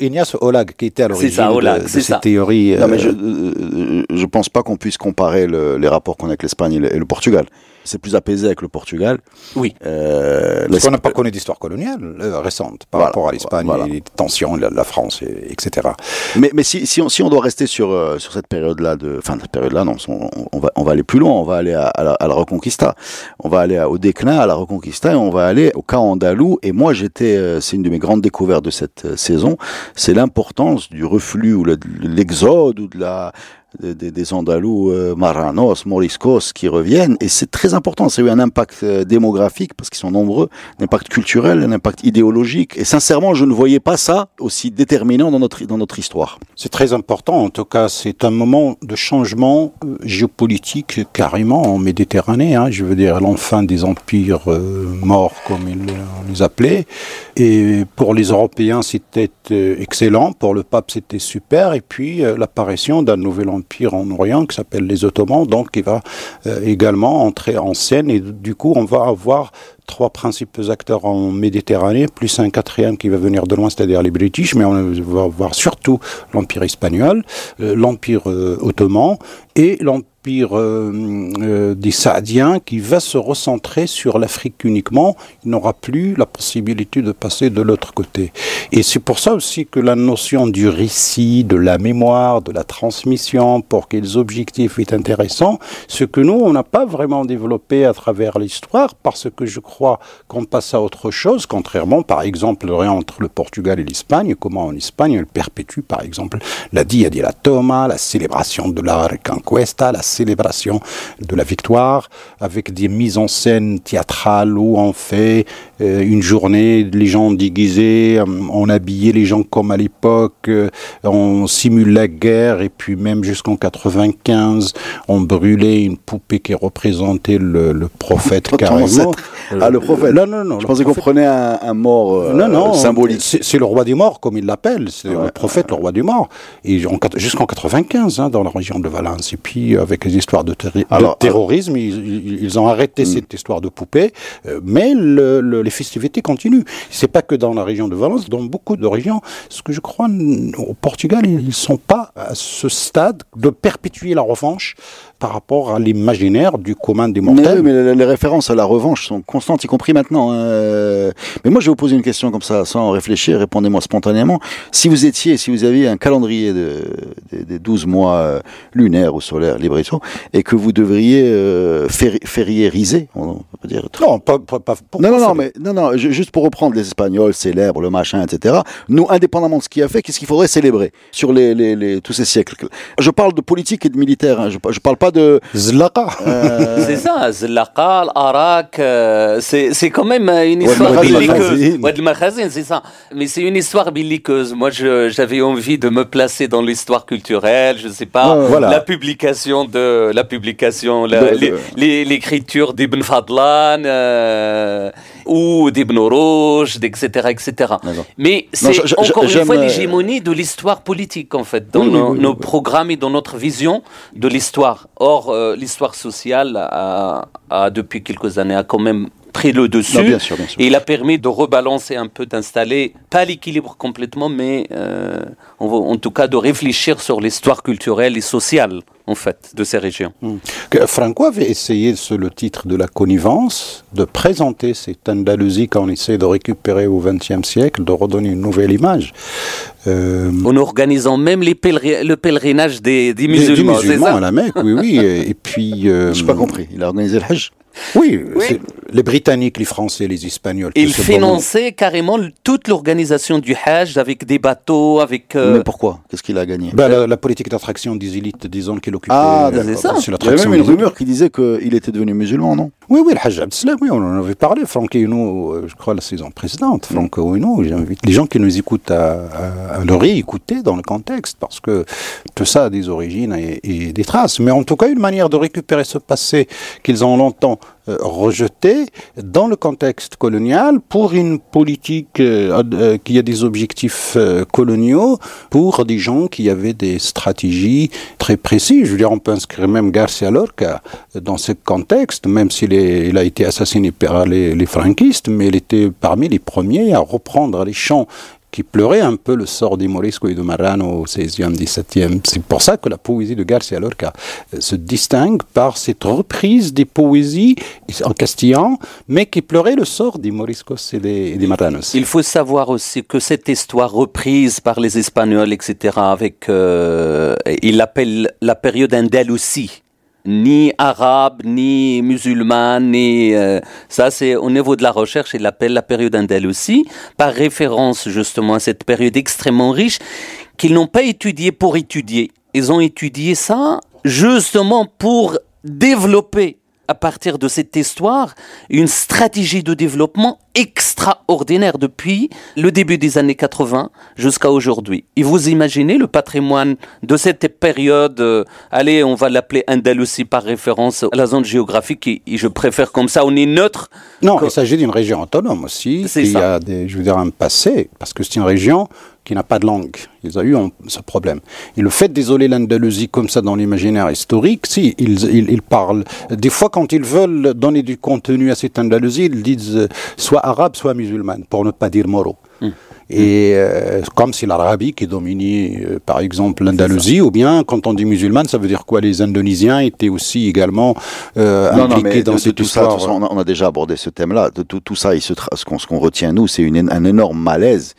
Ignacio, Olag qui était à l'origine de, de cette théorie. Non, mais je ne euh, pense pas qu'on puisse comparer le, les rapports qu'on a avec l'Espagne et le Portugal c'est plus apaisé avec le Portugal. Oui. Euh, Parce qu'on n'a pas connu d'histoire coloniale euh, récente par rapport à l'Espagne, les tensions, la, la France, et, etc. Mais, mais si, si, on, si on doit rester sur, euh, sur cette période-là, de, enfin cette période-là, non, on, on, va, on va aller plus loin, on va aller à, à, la, à la, Reconquista, on va aller au déclin, à la Reconquista, et on va aller au cas andalou. Et moi, j'étais, euh, c'est une de mes grandes découvertes de cette euh, saison, c'est l'importance du reflux ou l'exode ou de la des, Andalous, euh, Maranos, Moriscos qui reviennent. Et c'est très important. Ça a eu un impact euh, démographique parce qu'ils sont nombreux, un impact culturel, un impact idéologique. Et sincèrement, je ne voyais pas ça aussi déterminant dans notre, dans notre histoire. C'est très important. En tout cas, c'est un moment de changement euh, géopolitique carrément en Méditerranée. Hein. Je veux dire, l'enfin des empires morts, comme ils les appelaient. Et pour les Européens, c'était excellent. Pour le pape, c'était super. Et puis, l'apparition d'un nouvel empire empire en Orient qui s'appelle les Ottomans, donc qui va euh, également entrer en scène. Et du coup, on va avoir trois principaux acteurs en Méditerranée, plus un quatrième qui va venir de loin, c'est-à-dire les British, mais on va voir surtout l'Empire espagnol, euh, l'Empire euh, ottoman et l'Empire euh, des Saadiens qui va se recentrer sur l'Afrique uniquement. Il n'aura plus la possibilité de passer de l'autre côté. Et c'est pour ça aussi que la notion du récit, de la mémoire, de la transmission, pour quels objectifs est intéressant, ce que nous, on n'a pas vraiment développé à travers l'histoire, parce que je crois qu'on passe à autre chose, contrairement, par exemple, entre le Portugal et l'Espagne, comment en Espagne, elle perpétue, par exemple, la Dia de la Toma, la célébration de la Reconquista, la célébration de la victoire, avec des mises en scène théâtrales où on fait euh, une journée, les gens déguisés, euh, on habillait les gens comme à l'époque, euh, on simule la guerre, et puis même jusqu'en 95, on brûlait une poupée qui représentait le, le prophète carrément. Ah, le prophète Non, non, non. Je pensais qu'on prenait un, un mort non, non, symbolique. C'est le roi des morts, comme il l'appelle. C'est le prophète, le roi des morts. Et jusqu'en 95, hein, dans la région de Valence. Et puis, avec les histoires de, terrorisme, ils, ils, ont arrêté hmm. cette histoire de poupée, mais le, le les festivités continuent. C'est pas que dans la région de Valence, dans beaucoup de régions. Ce que je crois, au Portugal, ils ne sont pas à ce stade de perpétuer la revanche par rapport à l'imaginaire du commun des mortels. Mais, mais les, références à la revanche sont constantes, y compris maintenant. Hein. Mais moi, je vais vous poser une question comme ça, sans réfléchir, répondez-moi spontanément. Si vous étiez, si vous aviez un calendrier de, des 12 mois euh, lunaires ou solaires, libres et tout, et que vous devriez euh, fériériser, on peut dire. Non, pas, pas, pas non, non, non, mais non, non, juste pour reprendre les Espagnols célèbres, le machin, etc. Nous, indépendamment de ce qu'il a fait, qu'est-ce qu'il faudrait célébrer sur les, les, les, tous ces siècles? Je parle de politique et de militaire. Hein. Je, je parle pas de Zlaka. Euh... c'est ça, Zlaka, l'Arak. Euh, c'est quand même une histoire belliqueuse. Ouais, c'est ça. Mais c'est une histoire belliqueuse. Moi, j'avais envie de me placer dans l'histoire culturelle. Je sais pas, voilà. la publication de la publication, l'écriture d'Ibn Fadlan. Euh, ou d'Ibn Rushd, etc., etc. Mais c'est encore une fois euh, l'hégémonie de l'histoire politique, en fait, dans nos, programmes et dans notre vision de l'histoire. Or, euh, l'histoire sociale, a, depuis quelques années, a quand même pris le dessus. Non, bien sûr, bien sûr. Et il a permis de rebalancer un peu, d'installer, pas l'équilibre complètement, mais euh, en, en tout cas de réfléchir sur l'histoire culturelle et sociale, en fait, de ces régions. Que Franco avait essayé, sous le titre de la connivence, de présenter cette Andalousie qu'on essaie de récupérer au XXe siècle, de redonner une nouvelle image. Euh, en organisant même les pèleri- le pèlerinage des, des des- des musulmans, c'est musulmans ça à la Mecque, oui, oui. Et, et puis. euh, Je n'ai pas compris. Il a organisé le Hajj. Oui, les Britanniques, les Français, les Espagnols. Il tout ce beau monde. finançait carrément toute l'organisation du Hajj avec des bateaux, avec... euh, Mais pourquoi? Qu'est-ce qu'il a gagné? Ben, la, la politique d'attraction des élites des zones qu'il occupait. Ah, euh, c'est ça. C'est Il y avait même une rumeur qui disait qu'il était devenu musulman, non? Oui, oui, le Hajj Abdeslam, oui, on en avait parlé, Franck et nous, euh, je crois, la saison précédente. Franck et nous, j'invite les gens qui nous écoutent à, à- à le réécouter dans le contexte, parce que tout ça a des origines et, et des traces. Mais en tout cas, une manière de récupérer ce passé qu'ils ont longtemps rejeté dans le contexte colonial pour une politique euh, euh, qui a des objectifs euh, coloniaux pour des gens qui avaient des stratégies très précises. Je veux dire, on peut inscrire même Garcia Lorca dans ce contexte, même s'il a été assassiné par les, les franquistes, mais il était parmi les premiers à reprendre les chants qui pleuraient un peu le sort des Morisco et de Marano au XVIe, XVIIe. C'est pour ça que la poésie de Garcia Lorca euh, se distingue par cette reprise des poésies en castillan, mais qui pleuraient le sort des Moriscos et des, des Marranos. Il faut savoir aussi que cette histoire reprise par les Espagnols, etc., avec, euh, il l'appelle la période Andalousie, ni arabe, ni musulmane, ni euh, ça c'est au niveau de la recherche, il l'appelle la période Andalousie, par référence justement à cette période extrêmement riche qu'ils n'ont pas étudiée pour étudier. Ils ont étudié ça justement pour développer à partir de cette histoire une stratégie de développement extraordinaire depuis le début des années 80 jusqu'à aujourd'hui. Et vous imaginez le patrimoine de cette période, euh, allez, on va l'appeler Andalousie par référence à la zone géographique, et, et je préfère comme ça, on est neutre. Non, Que- il s'agit d'une région autonome aussi, qui ça. a des, je veux dire, un passé, parce que c'est une région qui n'a pas de langue. Ils ont eu ce problème. Et le fait d'isoler l'Andalousie comme ça dans l'imaginaire historique, si, ils, ils, ils parlent. Des fois, quand ils veulent donner du contenu à cette Andalousie, ils disent euh, soit arabe, soit musulmane, pour ne pas dire moro. Et euh, comme c'est l'Arabie qui dominait, euh, par exemple, l'Andalousie, ou bien quand on dit musulmane, ça veut dire quoi? Les Indonésiens étaient aussi également euh, Non, non, impliqués mais dans de cette tout ça, histoire. on, a, déjà abordé ce thème-là. De tout, tout ça, il se tra- ce qu'on retient, nous, c'est un énorme malaise.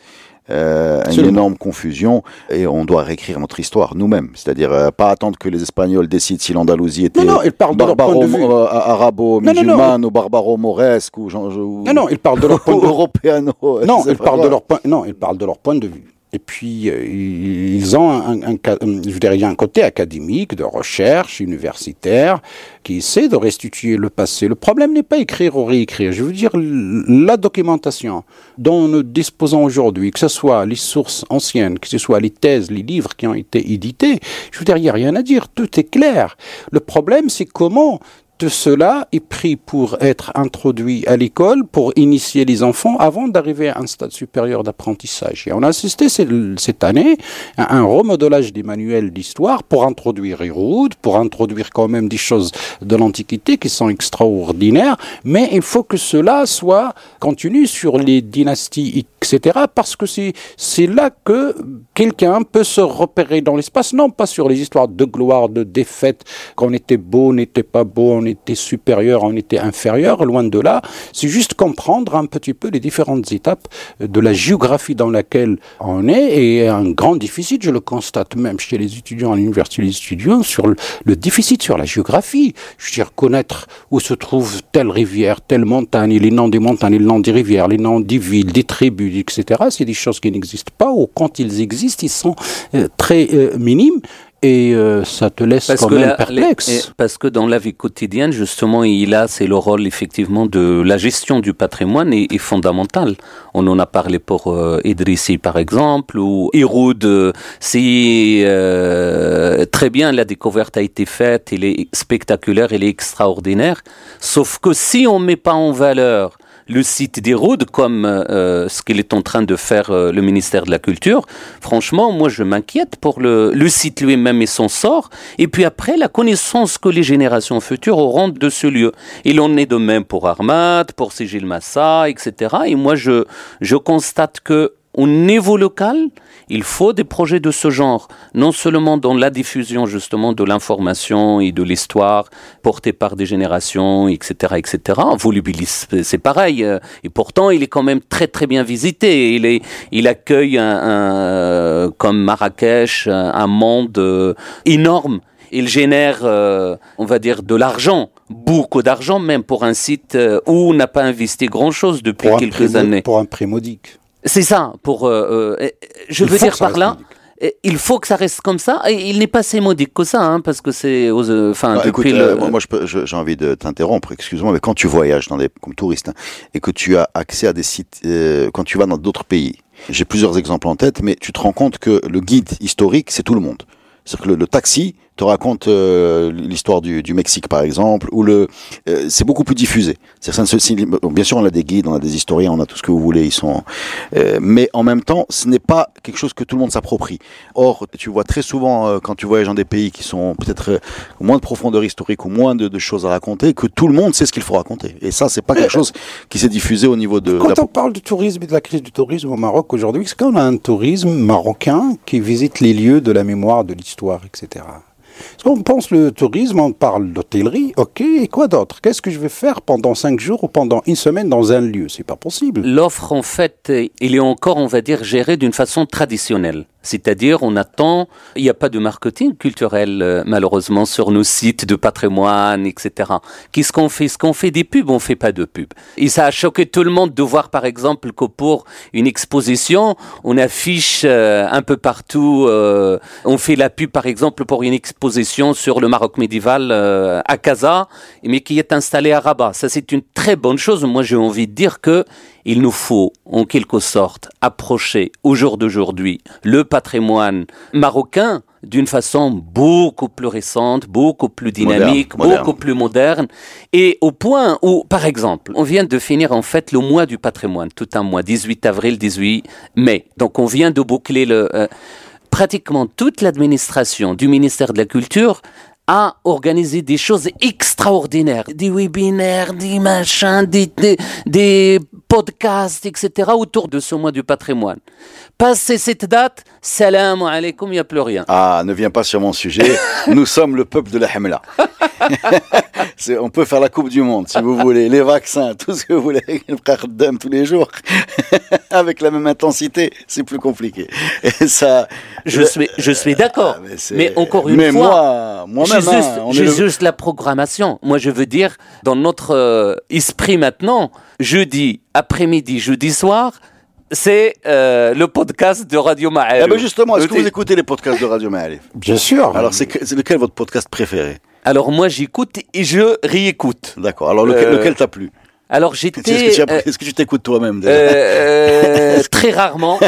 Euh, une énorme confusion et on doit réécrire notre histoire nous-mêmes, c'est-à-dire euh, pas attendre que les Espagnols décident si l'Andalousie était Non, non, ils parlent de leur point de vue. barbaro, euh, arabo-musulmane ou barbaro-mauresque ou, ou- Non, non, ils parlent de leur point de vue. Non, c'est ils pas parlent de grave. leur point. Non, ils parlent de leur point de vue. Et puis euh, ils ont un, un, a un côté académique, de recherche, universitaire, qui essaie de restituer le passé. Le problème n'est pas écrire ou réécrire. Je veux dire la documentation dont nous disposons aujourd'hui, que ce soit les sources anciennes, que ce soit les thèses, les livres qui ont été édités. Je veux dire, il n'y a rien à dire. Tout est clair. Le problème, c'est comment tout cela est pris pour être introduit à l'école, pour initier les enfants avant d'arriver à un stade supérieur d'apprentissage. Et on a assisté cette année à un remodelage des manuels d'histoire pour introduire Héroud, pour introduire quand même des choses de l'Antiquité qui sont extraordinaires, mais il faut que cela soit continu sur les dynasties, etc., parce que c'est c'est là que quelqu'un peut se repérer dans l'espace, non pas sur les histoires de gloire, de défaite, qu'on était beau, on n'était pas beau, on était supérieur, on était inférieur, loin de là. C'est juste comprendre un petit peu les différentes étapes de la géographie dans laquelle on est et un grand déficit, je le constate même chez les étudiants à l'université, les étudiants, sur le, déficit sur la géographie. Je veux dire, connaître où se trouve telle rivière, telle montagne, les noms des montagnes, les noms des rivières, les noms des villes, des tribus, etc. C'est des choses qui n'existent pas ou quand ils existent, ils sont euh, très euh, minimes et euh, ça te laisse quand même la- perplexe. les- et- parce que dans la vie quotidienne, justement, il a, c'est le rôle effectivement de la gestion du patrimoine est, est fondamental. On en a parlé pour euh, Idrissi par exemple, ou Héroud, euh, si euh, très bien la découverte a été faite, elle est spectaculaire, elle est extraordinaire. Sauf que si on met pas en valeur le site d'Héroud comme euh, ce qu'il est en train de faire euh, le ministère de la Culture, franchement, moi je m'inquiète pour le, le site lui-même et son sort, et puis après la connaissance que les générations futures auront de ce lieu. Il en est de même pour Armad, pour Sigil Massa, etc. Et moi je, je constate que au niveau local, il faut des projets de ce genre, non seulement dans la diffusion justement de l'information et de l'histoire portée par des générations, etc., etc. Volubilis, c'est pareil, euh, et pourtant il est quand même très très bien visité. Il est, il accueille un, un comme Marrakech un monde euh, énorme. Il génère, euh, on va dire, de l'argent, beaucoup d'argent même pour un site euh, où on n'a pas investi grand-chose depuis Pour quelques années. Pour un prix modique. C'est ça. Pour, euh, euh, je Il veux dire par là, modique. il faut que ça reste comme ça. Et il n'est pas si modique que ça, hein, parce que c'est, euh, enfin, Bah, depuis écoute, le. euh, moi, j'ai envie de t'interrompre, excuse-moi, mais quand tu voyages dans des, comme touriste hein, et que tu as accès à des sites, euh, quand tu vas dans d'autres pays, j'ai plusieurs exemples en tête, mais tu te rends compte que le guide historique, c'est tout le monde. C'est-à-dire que le, le taxi te raconte euh, l'histoire du, du Mexique, par exemple, ou le, euh, c'est beaucoup plus diffusé. Ça ne se- bien sûr, on a des guides, on a des historiens, on a tout ce que vous voulez, ils sont, euh, mais en même temps, ce n'est pas quelque chose que tout le monde s'approprie. Or, tu vois très souvent euh, quand tu voyages dans des pays qui sont peut-être euh, moins de profondeur historique ou moins de, de choses à raconter, que tout le monde sait ce qu'il faut raconter. Et ça, c'est pas quelque chose qui s'est diffusé au niveau de. la Quand on parle du tourisme et de la crise du tourisme au Maroc aujourd'hui, est-ce qu'on a un tourisme marocain qui visite les lieux de la mémoire, de l'histoire, etc. Parce qu'on pense le tourisme, on parle d'hôtellerie, ok, et quoi d'autre? Qu'est-ce que je vais faire pendant cinq jours ou pendant une semaine dans un lieu? C'est pas possible. L'offre, en fait, il est encore, on va dire, géré d'une façon traditionnelle. C'est-à-dire, on attend, il n'y a pas de marketing culturel, euh, malheureusement, sur nos sites de patrimoine, etc. Qu'est-ce qu'on fait? Est-ce qu'on fait des pubs On fait pas de pubs? Et ça a choqué tout le monde de voir, par exemple, que pour une exposition, on affiche euh, un peu partout, euh, on fait la pub, par exemple, pour une exposition sur le Maroc médiéval euh, à Casa, mais qui est installée à Rabat. Ça, c'est une très bonne chose. Moi, j'ai envie de dire que il nous faut, en quelque sorte, approcher au jour d'aujourd'hui le patrimoine marocain d'une façon beaucoup plus récente, beaucoup plus dynamique, Moderne, moderne. beaucoup plus moderne, et au point où, par exemple, on vient de finir en fait le mois du patrimoine, tout un mois, 18 avril, 18 mai. Donc on vient de boucler le... euh, pratiquement toute l'administration du ministère de la Culture a organisé des choses extraordinaires, des webinaires, des machins, des, des, des podcasts, etc. autour de ce mois du patrimoine. Passé cette date, salam alaikum, il n'y a plus rien. Ah, ne viens pas sur mon sujet. Nous sommes le peuple de la Hamla. On peut faire la Coupe du Monde, si vous voulez, les vaccins, tout ce que vous voulez, le tous les jours, avec la même intensité, c'est plus compliqué. Et ça, Je suis, je suis d'accord. Ah, mais mais, encore une mais fois, moi, moi-même, j'ai juste, hein, le- juste la programmation. Moi, je veux dire, dans notre euh, esprit maintenant, jeudi après-midi, jeudi soir, c'est euh, le podcast de Radio Ma'arif. Eh ben justement, est-ce que vous écoutez les podcasts de Radio Ma'arif Bien sûr. Alors, c'est que- c'est lequel votre podcast préféré? Alors moi, j'écoute et je réécoute. D'accord. Alors, lequel, Euh, lequel t'a plu? Alors Est-ce que, j'étais... euh, est-ce que tu t'écoutes toi-même déjà Euh, très rarement.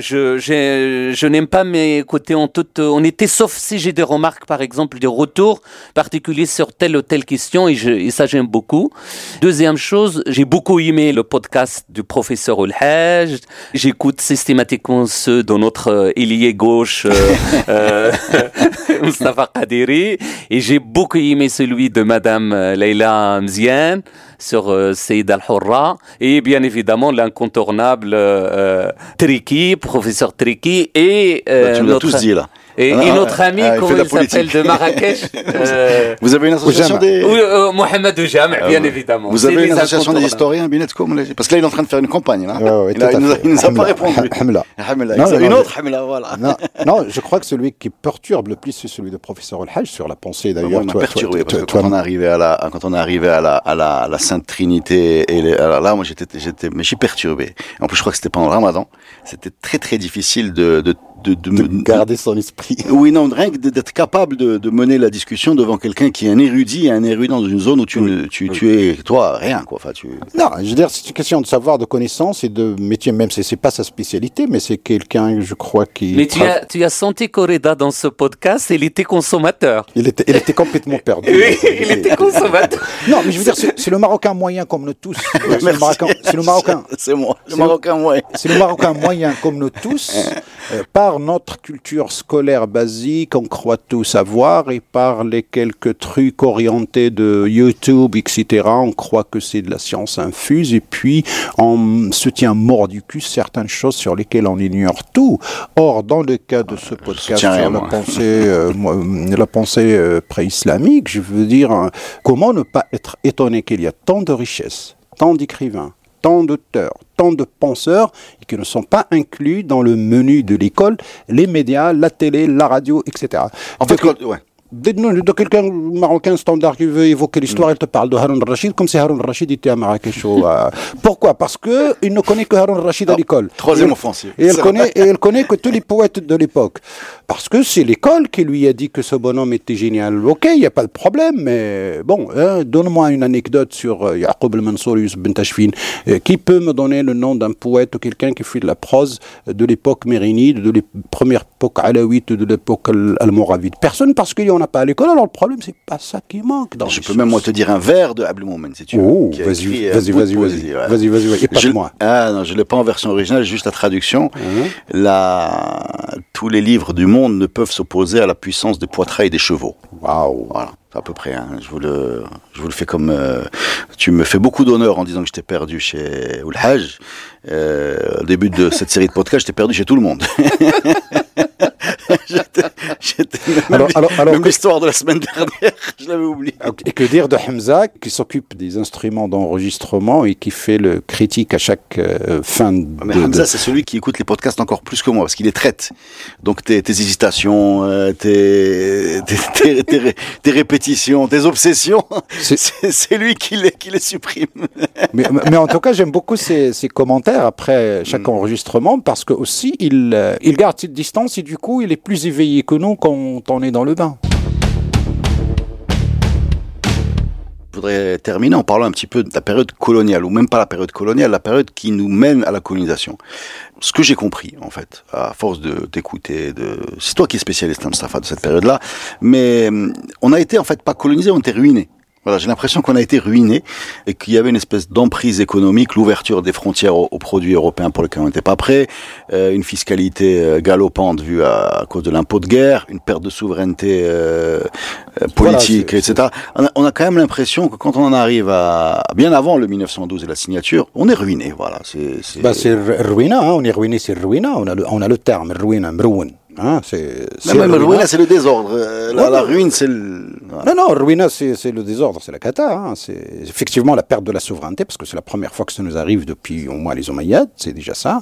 Je, n'aime pas m'écouter en toute honnêteté, sauf si j'ai des remarques, par exemple, des retours particuliers sur telle ou telle question, et, je, et ça j'aime beaucoup. Deuxième chose, j'ai beaucoup aimé le podcast du professeur Olhaj. J'écoute systématiquement ceux de notre euh, ailier gauche, euh, euh, Mustafa Kadiri, et j'ai beaucoup aimé celui de Madame euh, Leila Mzian sur Saïd Al-Hurra et bien évidemment l'incontournable euh, euh, Triki, professeur Triki et euh, Bah, Tu nous notre, tous dit là. Et, Ah, et ah, notre ami, ah, comment il s'appelle, de Marrakech euh, Vous avez une association des. oui, euh, Mohamed Oujam, Ah, bien évidemment. Vous avez une association des historiens, Binetcom Parce que là, il est en train de faire une campagne. Là. Ouais, ouais, il, a- il nous a, fait. il nous a pas répondu. Hamla. Hamla, Non, une autre Hamla, voilà. Non, non, je crois que celui qui perturbe le plus, c'est celui de professeur Al-Hajj sur la pensée Moi, d'ailleurs. il m'a toi- perturbé toi- parce que toi- quand on est arrivé à la, quand on est arrivé à la, à la, à la Sainte Trinité et les- là, moi, j'étais, j'étais, mais j'ai perturbé. En plus, je crois que c'était pendant le Ramadan. C'était très, très difficile de, de, de, de, garder son esprit. Oui, non, rien que d'être capable de, de, mener la discussion devant quelqu'un qui est un érudit, un érudit dans une zone où tu, tu, tu, es, toi, rien, quoi. Enfin, tu... Non, je veux dire, c'est une question de savoir, de connaissance et de métier, même si c'est pas sa spécialité, mais c'est quelqu'un, je crois, qui. Mais tu as, tu as senti Correda dans ce podcast, il était consommateur. Il était, il était complètement perdu. oui, il était consommateur. non, mais je veux dire, c'est le Marocain moyen comme nous tous. C'est le Marocain. C'est le Marocain. C'est moi. Le Marocain moyen. C'est le Marocain moyen comme nous tous. Euh, par notre culture scolaire basique, on croit tout savoir et par les quelques trucs orientés de YouTube, etc., on croit que c'est de la science infuse et puis on se tient mort du cul certaines choses sur lesquelles on ignore tout. Or, dans le cas de ce podcast sur la pensée, euh, la pensée euh, pré-islamique, je veux dire, comment ne pas être étonné qu'il y a tant de richesses, tant d'écrivains, tant d'auteurs, tant de penseurs et qui ne sont pas inclus dans le menu de l'école, les médias, la télé, la radio, etc. En fait, ouais de quelqu'un marocain standard qui veut évoquer l'histoire, il te parle de Harun Rachid comme si Harun Rachid était à Marrakech. Euh, pourquoi? Parce que il ne connaît que Harun Rachid à l'école. Troisième offensive. Et elle connaît, et connaît que tous les poètes de l'époque. Parce que c'est l'école qui lui a dit que ce bonhomme était génial. Ok, il n'y a pas de problème, mais bon, hein, donne-moi une anecdote sur euh, Yaqub al-Mansourius Ben Tashfin. Euh, qui peut me donner le nom d'un poète ou quelqu'un qui fait de la prose de l'époque mérinide, de la première époque alaouite, de l'époque almoravide Personne, parce qu'il y en pas à l'école. Alors le problème, c'est pas ça qui manque. Dans je peux même moi te dire un vers de Abdel si tu veux. Oh, vas-y, vas-y, vas-y, vas-y, vas-y, vas-y, vas moi Ah non, je l'ai pas en version originale, juste la traduction. Mhm. La... Tous les livres du monde ne peuvent s'opposer à la puissance des poitrails des chevaux. Waouh. Voilà à peu près. Hein. Je, vous le, je vous le fais comme. Euh, tu me fais beaucoup d'honneur en disant que je t'ai perdu chez Oulhaj. Euh, au début de cette série de podcasts, je t'ai perdu chez tout le monde. J'étais même, alors, alors, même l'histoire de la semaine dernière, je l'avais oublié. Et que dire de Hamza qui s'occupe des instruments d'enregistrement et qui fait le critique à chaque euh, fin de. Mais Hamza, c'est celui qui écoute les podcasts encore plus que moi parce qu'il les traite. Donc tes, tes hésitations, euh, tes, tes, tes, tes, répétitions, tes obsessions, c'est lui qui les, qui les supprime. mais, mais en tout cas, j'aime beaucoup ses, ses, commentaires après chaque mm. enregistrement parce que aussi il, euh, il garde cette distance et du coup il est plus éveillé que nous quand on est dans le bain. Je voudrais terminer en parlant un petit peu de la période coloniale, ou même pas la période coloniale, la période qui nous mène à la colonisation. Ce que j'ai compris, en fait, à force de d'écouter, de... c'est toi qui es spécialiste, hein, Mustafa, de cette période-là, mais hum, on a été en fait pas colonisé, on été ruiné. Voilà, j'ai l'impression qu'on a été ruiné et qu'il y avait une espèce d'emprise économique, l'ouverture des frontières aux, produits européens pour lesquels on n'était pas prêt, euh, une fiscalité euh, galopante vue à, cause de l'impôt de guerre, une perte de souveraineté euh, euh politique, etc. On a, on a, quand même l'impression que quand on en arrive à bien avant le 1912 et la signature, on est ruiné. Voilà, c'est. Bah, c'est ruina, hein, on est ruiné, c'est ruina. On a le, on a le terme ruina, mrouin. Hein, c'est, c'est la ruina, c'est le désordre. Euh, la, la, ruine, c'est le. Non, non, ruina, c'est, c'est le désordre, c'est la cata. Hein. C'est effectivement la perte de la souveraineté, parce que c'est la première fois que ça nous arrive depuis au moins les Omeyyades, c'est déjà ça.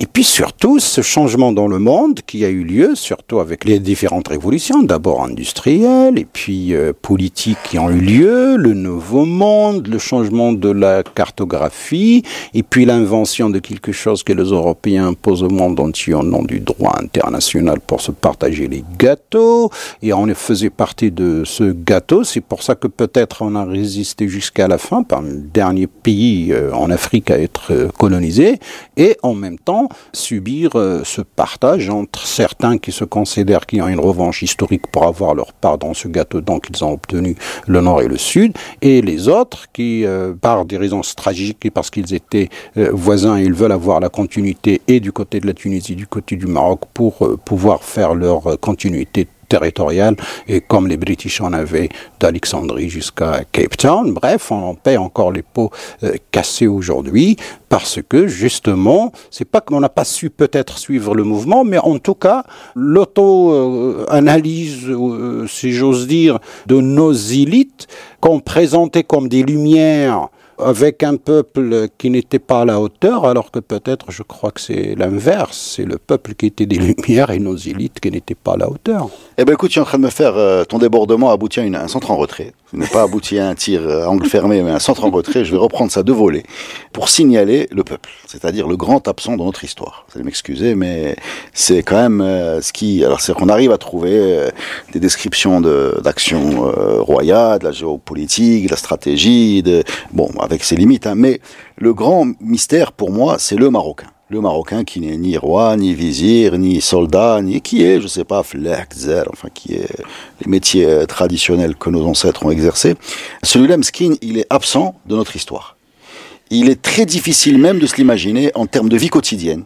Et puis surtout, ce changement dans le monde qui a eu lieu, surtout avec les différentes révolutions, d'abord industrielles, et puis euh, politiques qui ont eu lieu, le nouveau monde, le changement de la cartographie, et puis l'invention de quelque chose que les Européens imposent au monde entier au nom du droit international pour se partager les gâteaux, et on faisait partie de ce gâteau. C'est pour ça que peut-être on a résisté jusqu'à la fin, par le dernier pays euh, en Afrique à être euh, colonisé, et en même temps subir euh, ce partage entre certains qui se considèrent qu'ils ont une revanche historique pour avoir leur part dans ce gâteau, donc ils ont obtenu le nord et le sud, et les autres qui, par des raisons stratégiques et parce qu'ils étaient voisins, ils veulent avoir la continuité et du côté de la Tunisie, du côté du Maroc pour pouvoir faire leur continuité territoriale et comme les British en avaient d'Alexandrie jusqu'à Cape Town. Bref, on paie encore les pots euh, cassés aujourd'hui parce que justement, c'est pas qu'on n'a pas su peut-être suivre le mouvement, mais en tout cas, l'auto-analyse, euh, si j'ose dire, de nos élites qu'on présentait comme des lumières avec un peuple qui n'était pas à la hauteur, alors que peut-être, je crois que c'est l'inverse, c'est le peuple qui était des Lumières et nos élites qui n'étaient pas à la hauteur. Eh ben écoute, tu es en train de me faire euh, ton débordement aboutit à un centre en retrait. Ce n'est pas abouti à un tir à angle fermé, mais un centre en retrait. Je vais reprendre ça de volée pour signaler le peuple, c'est-à-dire le grand absent de notre histoire. Vous allez m'excuser, mais c'est quand même euh, ce qui. Alors c'est qu'on arrive à trouver euh, des descriptions de- d'actions euh, royales, de la géopolitique, de la stratégie, de bon avec ses limites. hein, mais le grand mystère pour moi, c'est le Marocain. Le Marocain qui n'est ni roi, ni vizir, ni soldat, ni qui est, je sais pas, flek, zer, enfin qui est les métiers euh, traditionnels que nos ancêtres ont exercés. Celui-là, Mskin, il est absent de notre histoire. Il est très difficile même de se l'imaginer en termes de vie quotidienne.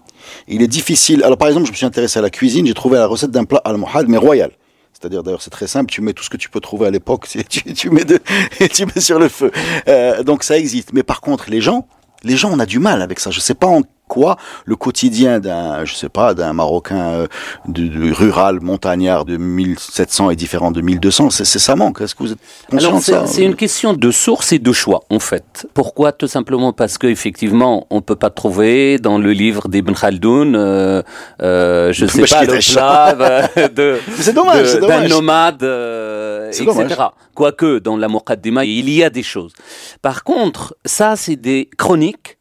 Il est difficile. Alors par exemple, je me suis intéressé à la cuisine, j'ai trouvé la recette d'un plat al-muhad, mais royal. C'est-à-dire, d'ailleurs, c'est très simple, tu mets tout ce que tu peux trouver à l'époque, tu, tu mets de, et tu mets sur le feu. Euh, donc ça existe. Mais par contre, les gens, les gens, on a du mal avec ça. Je sais pas en quoi le quotidien d'un, je sais pas, d'un Marocain euh, du, du rural montagnard de 1700 est différent de 1200. C'est ça manque. Est-ce que vous êtes conscient c'est une question de source et de choix en fait. Pourquoi? Tout simplement parce que effectivement on peut pas trouver dans le livre d'Ibn Khaldoun, euh, euh, je sais pas le plat euh, de d'un nomade, euh, etc. dommage. Quoique dans la Muqaddima il y a des choses. Par contre, ça c'est des chroniques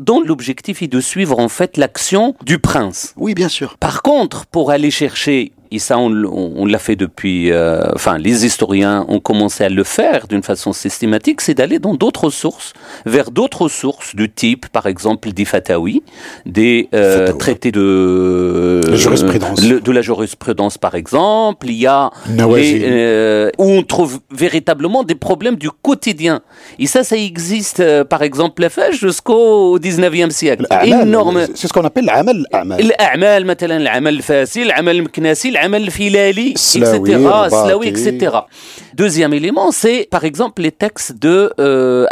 dont l'objectif est de suivre en fait l'action du prince. Oui, bien sûr. Par contre, pour aller chercher, et ça on, l- on- on l'a fait depuis, euh, enfin les historiens ont commencé à le faire d'une façon systématique, c'est d'aller dans d'autres sources, vers d'autres sources du type, par exemple, des fatawi, des euh, Fatawa. traités de, La jurisprudence. le- de la jurisprudence, par exemple. Il y a Nawazi. les, euh, où on trouve véritablement des problèmes du quotidien. Et ça, ça existe, euh, par exemple, la fâche jusqu'au 19e siècle. الأعمال، Énorme. C'est ce qu'on appelle العمل الأعمال. الاعمال مثلا العمل الفاسي العمل المكناسي Amal Filali, etc. Deuxième élément, c'est par exemple les textes de euh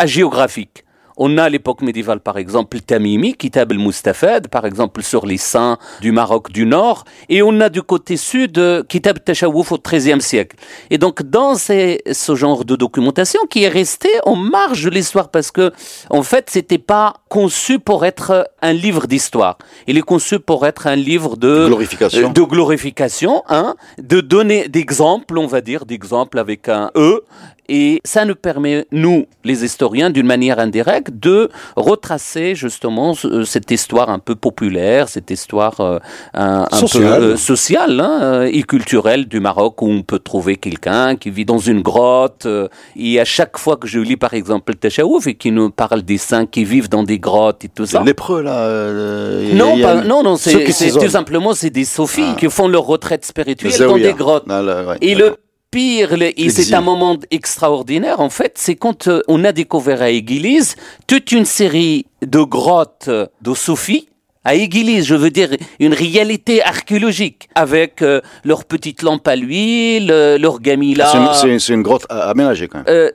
on a à l'époque médiévale, par exemple, Tamimi, Kitab al-Mustafad, par exemple, sur les saints du Maroc du Nord, et on a du côté sud euh, Kitab Tashawuf au XIIIe siècle. Et donc, dans ces- ce genre de documentation qui est resté en marge de l'histoire, parce que, en fait, c'était pas conçu pour être un livre d'histoire. Il est conçu pour être un livre de Glorification. euh, de glorification, hein, de donner d'exemples, on va dire, d'exemples avec un E. Et ça nous permet, nous, les historiens, d'une manière indirecte, de retracer justement ce- cette histoire un peu populaire, cette histoire euh, un, un Sociale. peu euh, sociale hein, euh, et culturelle du Maroc, où on peut trouver quelqu'un qui vit dans une grotte. euh, et à chaque fois que je lis, par exemple, le Tachaouf, et qui nous parle des saints qui vivent dans des grottes et tout ça. lépreux, là. euh, y Non, il y a pas- non, non, c'est tout simplement c'est des sophies Ah. qui font leur retraite spirituelle le dans des grottes. Ah, là, ouais, Et le pire, et c'est un moment extraordinaire en fait, c'est quand euh, on a découvert à Église toute une série de grottes de sophie. À Église, je veux dire une réalité archéologique avec euh, leurs petites lampes à l'huile, euh, leurs gamila. C'est une- C'est une, une grotte a- aménagée, quand même. Euh,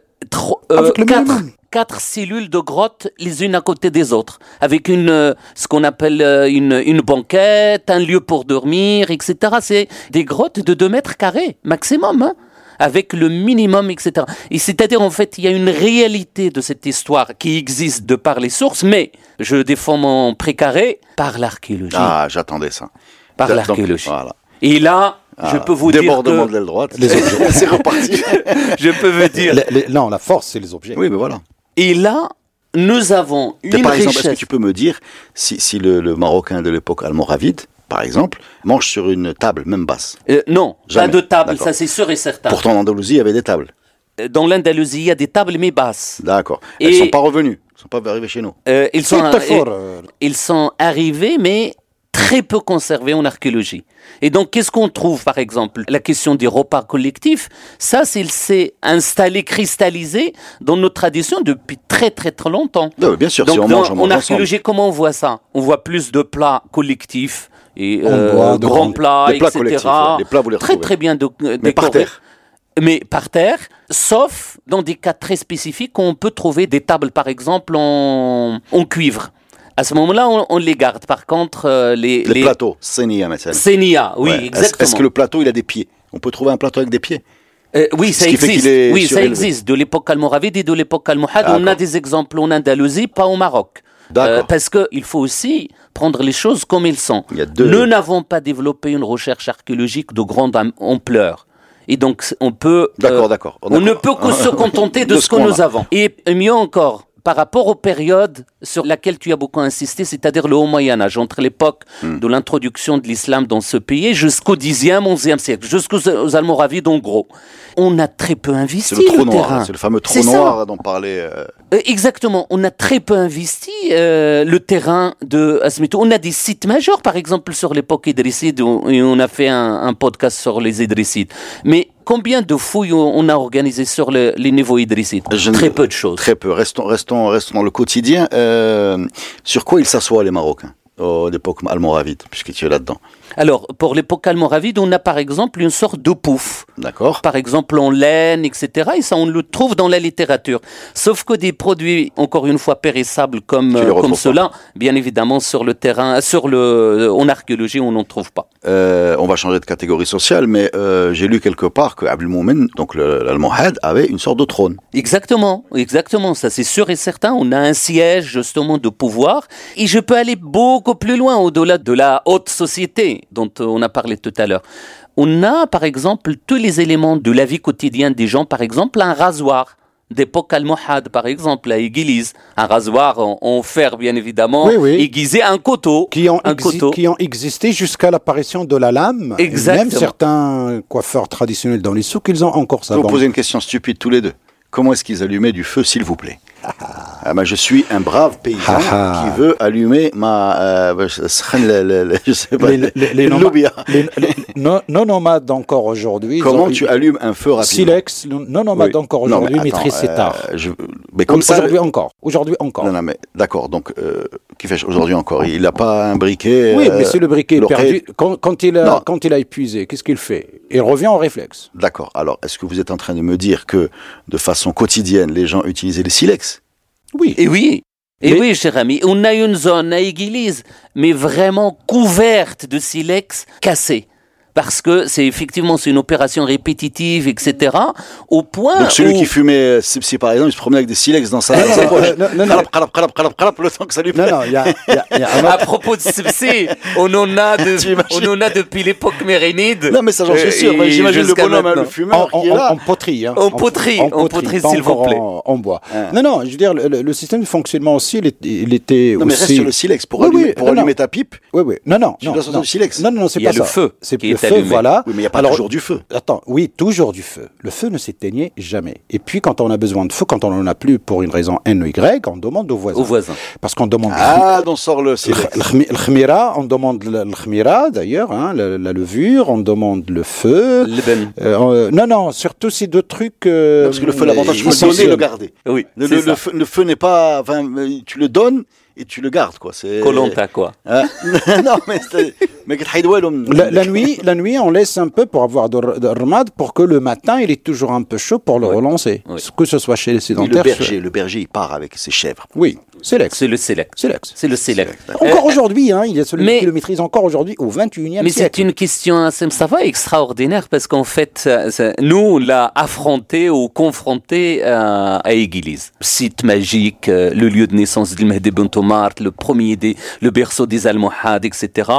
euh, Avec le quatre, minimum. Quatre cellules de grotte les unes à côté des autres, avec une euh, ce qu'on appelle euh, une, une banquette, un lieu pour dormir, etc. C'est des grottes de 2 mètres carrés maximum, hein, avec le minimum, etc. Et c'est-à-dire en fait, il y a une réalité de cette histoire qui existe de par les sources, mais je défends mon précaré par l'archéologie. Ah, j'attendais ça. Par l'archéologie. Voilà. Et là, je Ah, peux vous dire Débordement que de l'aile droite. Les objets. c'est reparti. je peux vous dire. Les- les- non, la force, c'est les objets. oui, mais voilà. Et là, nous avons une par exemple, est-ce que tu peux me dire si, si le, le Marocain de l'époque almoravide, par exemple, mange sur une table, même basse? Euh, non, Jamais. pas de table, D'accord. ça c'est sûr et certain. Pourtant, en Andalousie, il y avait des tables. Euh, Dans l'Andalousie, il y a des tables mais basses. D'accord. Elles Et- sont pas revenues. Elles sont pas arrivées chez nous. Euh, ils, sont, ils, euh, ils sont arrivés, mais très peu conservés en archéologie. Et donc, qu'est-ce qu'on trouve, par exemple? La question des repas collectifs, ça, s'est installé, cristallisé dans notre tradition depuis très, très, très longtemps. Non, bien sûr, Donc, si on mange, on en mange ensemble. archéologie, comment on voit ça? On voit plus de plats collectifs et euh, de grands plats, Des plats etc. ouais. Les plats, vous les Très, très bien do- euh, Mais par terre. Mais par terre, sauf dans des cas très spécifiques où on peut trouver des tables, par exemple, en, en cuivre. À ce moment-là, on, on les garde. Par contre, euh, les, Les, plateaux, Senia, maintenant. Sénia, oui, Ouais. Exactement. Est-ce que le plateau, il a des pieds? On peut trouver un plateau avec des pieds? Euh, oui, ça existe. Oui, ça existe. De l'époque almoravide et de l'époque almohade. On a des exemples en Andalousie, pas au Maroc. D'accord. parce qu'il faut aussi prendre les choses comme elles sont. Il y a deux- Nous n'avons pas développé une recherche archéologique de grande am- ampleur. Et donc, on peut. D'accord, euh, d'accord. On ne peut que se contenter de, De ce ce que nous avons. Et mieux encore, par rapport aux périodes sur laquelle tu as beaucoup insisté, c'est-à-dire le Haut Moyen Âge, entre l'époque Hmm. de l'introduction de l'islam dans ce pays jusqu'au 10e, 11e siècle, jusqu'aux aux Almoravides en gros. On a très peu investi C'est le trou noir, c'est le fameux trou noir dont parlait. euh, Euh, Exactement. On a très peu investi euh, le terrain de Asmito. On a des sites majeurs, par exemple, sur l'époque idrisside, et on a fait un, un podcast sur les idrissides. Mais combien de fouilles on a organisées sur le- les niveaux ne- Très peu de choses. Très peu. Restons, restons, restons dans le quotidien. Euh, sur quoi ils s'assoient les Marocains? À l'époque almoravide, puisque tu es là-dedans. Alors, pour l'époque almoravide, on a par exemple une sorte de pouf. D'accord Par exemple, en laine, etc. Et ça, on le trouve dans la littérature. Sauf que des produits, encore une fois, périssables comme, les euh, comme cela, bien évidemment, sur le terrain, sur le, en archéologie, on n'en trouve pas. Euh, on va changer de catégorie sociale, mais euh, j'ai lu quelque part que Abdelmoumen, donc le- l'Almohad, avait une sorte de trône. Exactement, exactement, ça c'est sûr et certain. On a un siège justement de pouvoir et je peux aller beaucoup plus loin au-delà de la haute société dont euh, on a parlé tout à l'heure. On a par exemple tous les éléments de la vie quotidienne des gens, par exemple un rasoir d'époque almohade par exemple à Église, un rasoir en, en fer bien évidemment, Oui, oui. aiguisé un couteau, qui ont, un couteau. qui ont existé jusqu'à l'apparition de la lame. Et Exactement. Même certains coiffeurs traditionnels dans les souks, ils ont encore ça. Je vais vous poser une question stupide tous les deux. Comment est-ce qu'ils allumaient du feu, s'il vous plaît? Ah ben, Je suis un brave paysan Ah qui veut allumer ma... Euh, le- je sais pas, Les, les- les le noma- lobia. les- les non, non nomades encore aujourd'hui. Comment ont- tu allumes un feu rapidement Silex, non nomades Oui. encore aujourd'hui, attends, maîtrisent cet euh, art. je- Mais comme ça... Aujourd'hui encore. Aujourd'hui encore. Non, non, mais d'accord, donc, euh, qui fait aujourd'hui encore? Il n'a pas un briquet Oui, euh, mais si le briquet est perdu, quand, quand il a, Non. quand il a épuisé, qu'est-ce qu'il fait? Il revient au réflexe. D'accord, alors est-ce que vous êtes en train de me dire que de façon quotidienne, les gens utilisaient les silex? Oui. Et oui, et Mais- oui, cher ami, on a une zone à Église, mais vraiment couverte de silex cassé. Parce que c'est effectivement c'est une opération répétitive, etc. Au point Donc celui où qui fumait, euh, si, si par exemple il se promenait avec des silex dans sa, Non, sa non, poche, non, non, non. Le temps que ça lui Non, plaît. non, il y a, il y a- y a un à propos de Sibsi, on en a de, on en a depuis l'époque mérénide. Non mais ça j'en suis Euh, sûr, mais j'imagine le bonhomme, hein, maintenant. le fumeur en, qui est en- là. en poterie. Hein. En poterie, en poterie, pas s'il vous encore plaît. En, bois. Hein. Non, non, je veux dire, le, le- le système de fonctionnement aussi, il, est- était Non mais reste aussi... sur le silex, pour allumer, oui, pour non, allumer non. ta pipe, Oui, oui. Non, non. Tu non, dois sortir non. du silex. Non, non, non, c'est Il y a pas le ça. feu C'est le est feu, allumé. voilà. oui mais il n'y a pas Alors, toujours du feu. Attends, oui, toujours du feu. Le feu ne s'éteignait jamais. Et puis, quand on a besoin de feu, quand on n'en a plus pour une raison N ou Y, on demande aux voisins. Aux voisins. Parce qu'on demande Ah, d'on sort le le, khmira, on demande le, khmira, d'ailleurs, hein, la, la levure, on demande le feu. Le ben. Euh, non, non, surtout ces deux trucs. euh, Parce que le feu, l'avantage, tu peux le donner le garder. Oui, Le, feu, n'est pas, enfin, tu le donnes et tu le gardes quoi. C'est Colanta quoi. Ah. Non mais mais la, la nuit, la nuit, on laisse un peu pour avoir de, remade pour que le matin, il est toujours un peu chaud pour le relancer, que ce soit chez les sédentaires. Le berger, le berger, il part avec ses chèvres. Oui c'est l'ex. C'est le Select. C'est l'ex. C'est le Select. Encore aujourd'hui, hein, il y a celui mais- qui le maîtrise encore aujourd'hui au 21e Mais c'est siècle. une question, Sam Sava, extraordinaire parce qu'en fait, ça- ça- nous, on l'a affronté ou confronté euh, à Église. Site magique, euh, le lieu de naissance de Mehdi Ben le premier des, le berceau des Almohades, etc.,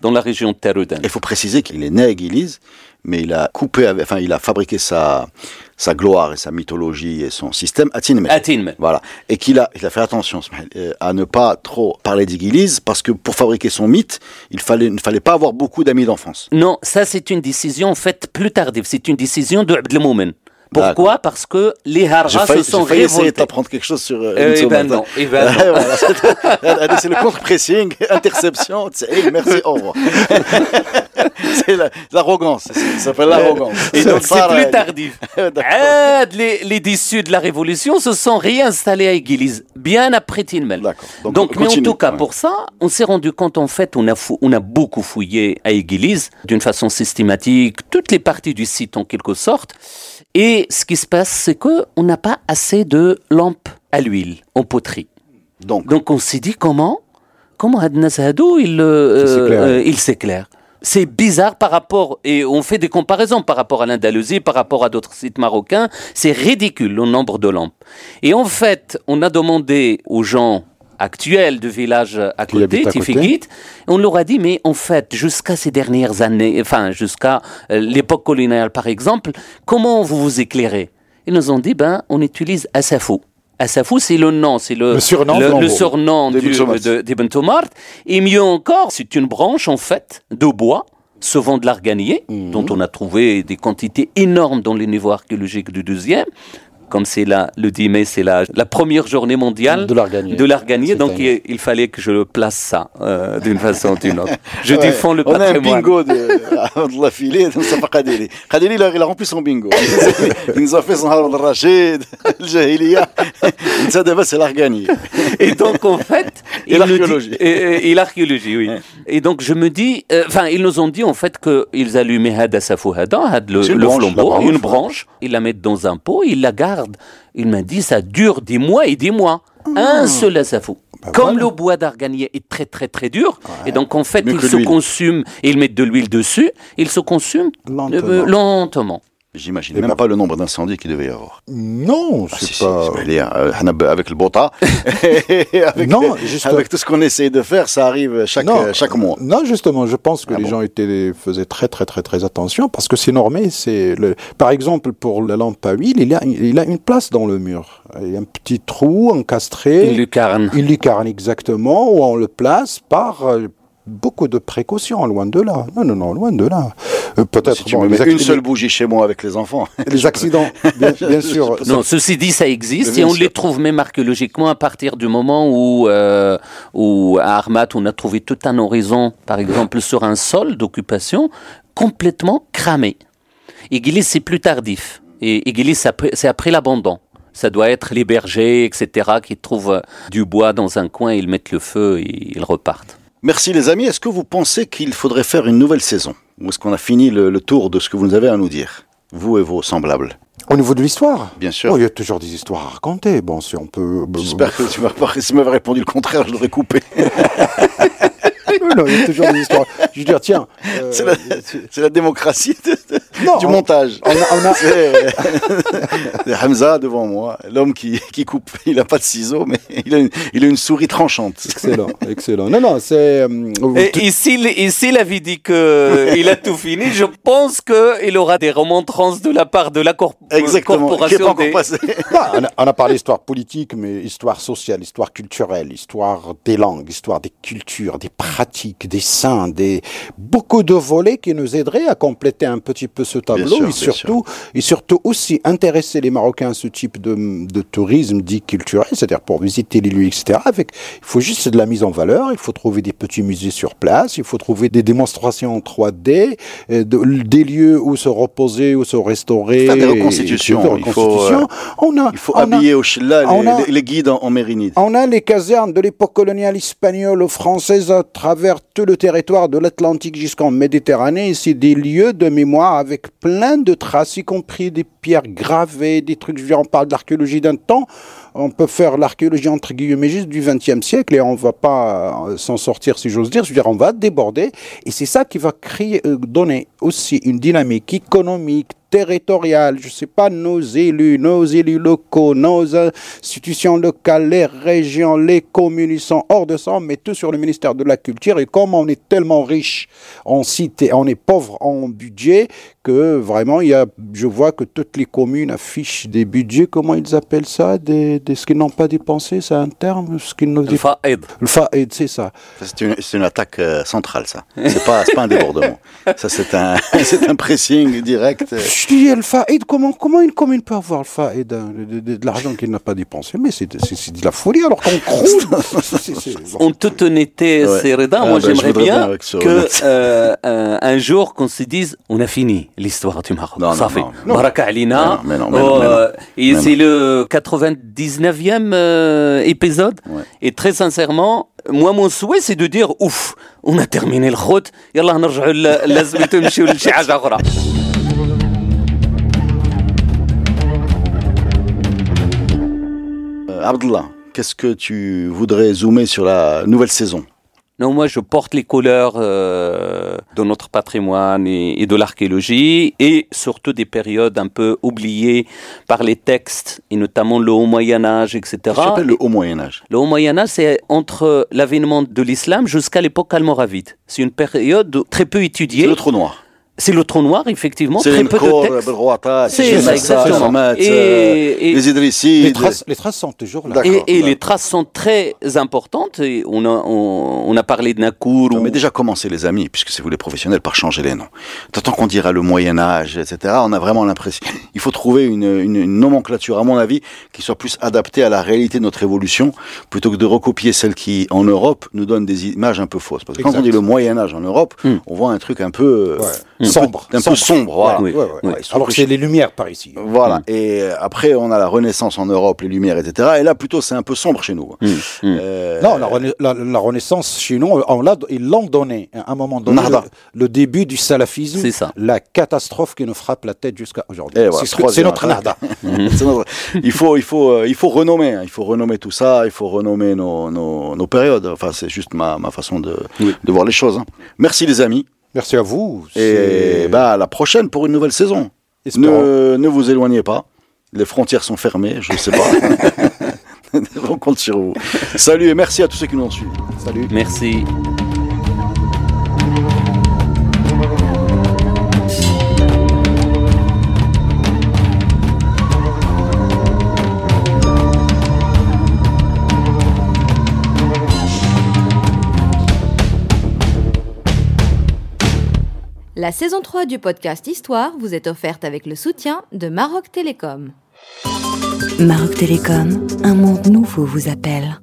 dans la région de Taroudan. Il faut préciser qu'il est né à Église, mais il a coupé, avec- enfin, il a fabriqué sa, sa gloire et sa mythologie et son système à Tinmel. Voilà. Et qu'il a, il a fait attention euh, à ne pas trop parler d'Église, parce que pour fabriquer son mythe, il fallait, ne fallait pas avoir beaucoup d'amis d'enfance. Non, ça c'est une décision faite plus tardive. C'est une décision de Abdelmoumen. Pourquoi? Parce que les J'ai Harras se sont j'ai failli essayer révoltés. d'apprendre quelque chose sur euh, Euh, ben non, eh ben c'est- le contre-pressing, interception, merci, au revoir. c'est la- l'arrogance, ça s'appelle l'arrogance. Et donc c'est plus tardif. D'accord. Ah, les, les déçus de la Révolution se sont réinstallés à Église, bien après Tinmel. D'accord. Donc, Donc, mais en tout cas, ouais. pour ça, on s'est rendu compte, en fait, on a, fou- on a beaucoup fouillé à Église, d'une façon systématique, toutes les parties du site en quelque sorte. Et ce qui se passe, c'est que on n'a pas assez de lampes à l'huile en poterie. Donc, Donc on s'est dit comment Comment Adna Hadou, il, euh, euh, il s'éclaire c'est bizarre par rapport, et on fait des comparaisons par rapport à l'Andalousie, par rapport à d'autres sites marocains, c'est ridicule le nombre de lampes. Et en fait, on a demandé aux gens actuels du village à côté, on leur a dit, mais en fait, jusqu'à ces dernières années, enfin, jusqu'à euh, l'époque coloniale par exemple, comment vous vous éclairez? Ils nous ont dit, ben, on utilise Asafou. Asafou, c'est le nom, c'est le, Le surnom le, surnom Tomart. d'Ibn Tomart. Et mieux encore, c'est une branche, en fait, de bois, souvent de l'arganier, Mhm. dont on a trouvé des quantités énormes dans les niveaux archéologiques du deuxième. Comme c'est la, le 10 mai, c'est la, la première journée mondiale De l'arganier. de l'arganier, donc il, il fallait que je le place ça euh, d'une façon ou d'une autre. Je Ouais. défends le On a un bingo de Abdallah Filé, donc ça pas Kadeli. Kadeli, il a rempli son bingo. Il nous a fait son Harun al-Rachid, le Jahiliya. Ça, d'abord, c'est l'arganie. Et donc, en fait. Et l'archéologie. Et, et- et l'archéologie, oui. Ouais. Et donc, je me dis. euh, Enfin, ils nous ont dit, en fait, qu'ils allumaient Hada Safouhada, Had le, le branche, flambeau, la branche, une branche, ils la mettent dans un pot, ils la Il m'a dit, ça dure des mois et des mois. Un seul asafou. Bah Comme voilà. le bois d'arganier est très très très dur, et donc en fait Mieux il se consume, et ils mettent de l'huile dessus, il se consume Lentement. euh, lentement. J'imagine Et même ben- pas le nombre d'incendies qu'il devait y avoir. Non, Ah, c'est si, si, pas. Euh, avec le bota, avec, Non, juste- avec tout ce qu'on essaye de faire, ça arrive chaque, Non. euh, chaque mois. Non, justement, je pense que Ah les bon gens étaient, faisaient très, très, très, très attention parce que c'est normé. C'est le, par exemple, pour la lampe à huile, il a, il a une place dans le mur. Il y a un petit trou encastré. Une lucarne. Une lucarne exactement où on le place par euh, beaucoup de précautions, loin de là. Non, non, non, loin de là. Euh, Peut-être Si tu me une seule bougie chez moi avec les enfants, les accidents, bien, bien sûr. Non, ceci dit, ça existe Bien et on sûr. les trouve même archéologiquement à partir du moment où, euh, où à Armat, on a trouvé tout un horizon, par exemple, sur un sol d'occupation complètement cramé. Iglis, c'est plus tardif. Et Iglis, c'est après- l'abandon. Ça doit être les bergers, etc., qui trouvent du bois dans un coin, ils mettent le feu et ils repartent. Merci les amis. Est-ce que vous pensez qu'il faudrait faire une nouvelle saison? Ou est-ce qu'on a fini le, le tour de ce que vous nous avez à nous dire? Vous et vos semblables. Au niveau de l'histoire? Bien sûr. Oh, il y a toujours des histoires à raconter. Bon, si on peut. J'espère que tu m'as pas, si répondu le contraire, je l'aurais coupé. Il y a toujours des histoires. Je veux dire, tiens. euh, C'est la, c'est la démocratie de- de- non, du on- montage. on a- on a- C'est c'est Hamza devant moi, l'homme qui, qui coupe. Il n'a pas de ciseaux, mais il a une, il a une souris tranchante. Excellent, excellent. Non, non, c'est. euh, Et tout- ici, ici, il avait dit qu'il a tout fini. Je pense qu'il aura des remontrances de la part de la corp- Exactement. Qui est pas corporation des, passé. Ah, on, a, on a parlé histoire politique, mais histoire sociale, histoire culturelle, histoire des langues, histoire des cultures, des pratiques, des saints, des beaucoup de volets qui nous aideraient à compléter un petit peu ce tableau sûr, et surtout et surtout aussi intéresser les Marocains à ce type de, de tourisme dit culturel, c'est-à-dire pour visiter les lieux, etc. Avec, il faut juste de la mise en valeur, il faut trouver des petits musées sur place, il faut trouver des démonstrations en 3D, euh, de- des lieux où se reposer, où se restaurer, Faire des et- reconstitutions, et- il faut, reconstitutions. on a, Il faut on a- habiller au Chilla les, les- les guides en, en mérinide. on a les casernes de l'époque coloniale espagnole ou française à travers tout le territoire de l'Atlantique jusqu'en Méditerranée. C'est des lieux de mémoire avec plein de traces, y compris des pierres gravées, des trucs. Je veux dire, on parle de l'archéologie d'un temps. On peut faire l'archéologie entre guillemets juste du XXe siècle et on va pas euh, s'en sortir si j'ose dire. Je veux dire, on va déborder et c'est ça qui va créer, euh, donner aussi une dynamique économique, territoriale. Je sais pas, nos élus, nos élus locaux, nos institutions locales, les régions, les communes, ils sont hors de ça. Met tout sur le ministère de la Culture et comme on est tellement riche en cité, on est pauvre en budget que vraiment, il y a, je vois que toutes les communes affichent des budgets, comment ils appellent ça, des, des ce qu'ils n'ont pas dépensé, c'est un terme, ce qu'ils n'ont Le faïd. le faïd, c'est ça. Ça, C'est une, c'est une attaque euh, centrale, ça. C'est pas, c'est pas un débordement. Ça, c'est un, c'est un pressing direct. euh. Je dis, le faïd, comment, comment une commune peut avoir le faïd, hein, de, de- de l'argent qu'elle n'a pas dépensé? Mais c'est c'est- c'est de la folie alors qu'on croule. C'est- c'est- En toute honnêteté, Ouais. Sereda, Ah moi ben, j'aimerais bien que honnête. euh, un, jour qu'on se dise on a fini l'histoire du Maroc. Non, non, Ça fait. non. Non. Baraka Alina. Mais non, mais non, mais non, euh, et Mais c'est le 99e euh, épisode. Ouais. Et très sincèrement, moi mon souhait c'est de dire ouf, on a terminé le khot. يلا نرجعوا ل- لازم تمشيوا لشي حاجة أخرى. Euh, Abdullah, qu'est-ce que tu voudrais zoomer sur la nouvelle saison Non, moi je porte les couleurs euh, de notre patrimoine et, de l'archéologie, et surtout des périodes un peu oubliées par les textes, et notamment le Haut Moyen Âge, etc. Qu'est-ce que le Haut Moyen Âge Le Haut Moyen Âge, c'est entre l'avènement de l'islam jusqu'à l'époque almoravide. C'est une période très peu étudiée. C'est le trou noir. C'est le trou noir, effectivement. C'est très peu de. C'est ça, exactement. Et, les Idrissides. Les traces, les traces sont toujours là. Et, et les traces sont très importantes. Et on, a, on, on, a parlé de Nakour. Ou... Mais déjà commencez les amis, puisque c'est vous les professionnels, par changer les noms. Tant qu'on dira le Moyen Âge, etc., on a vraiment l'impression. Il faut trouver une, une, une, nomenclature, à mon avis, qui soit plus adaptée à la réalité de notre évolution, plutôt que de recopier celle qui, en Europe, nous donne des images un peu fausses. Parce que quand on dit le Moyen Âge en Europe, hmm. on voit un truc un peu... Ouais sombre. Un peu sombre, voilà. Ouais, ouais, ouais, Alors que c'est les lumières par ici. Voilà. Mm. Et après, on a la Renaissance en Europe, les lumières, etc. Et là, plutôt, c'est un peu sombre chez nous. Mm. Mm. Euh... Non, la, la, Renaissance chez nous, on ils l'ont donné à un moment donné. Le, le, début du salafisme. C'est ça. La catastrophe qui nous frappe la tête jusqu'à aujourd'hui. C'est notre nada. il faut, il faut, euh, il faut renommer. Hein. Il faut renommer tout ça. Il faut renommer nos, nos, nos périodes. Enfin, c'est juste ma, ma façon de, de voir les choses. Hein. Merci les amis. Merci à vous. Et bah, à la prochaine pour une nouvelle saison. Ne, ne, vous éloignez pas. Les frontières sont fermées, je ne sais pas. On compte sur vous. Salut et merci à tous ceux qui nous ont suivis. Salut. Merci. La saison 3 du podcast Histoire vous est offerte avec le soutien de Maroc Télécom. Maroc Télécom, un monde nouveau vous appelle.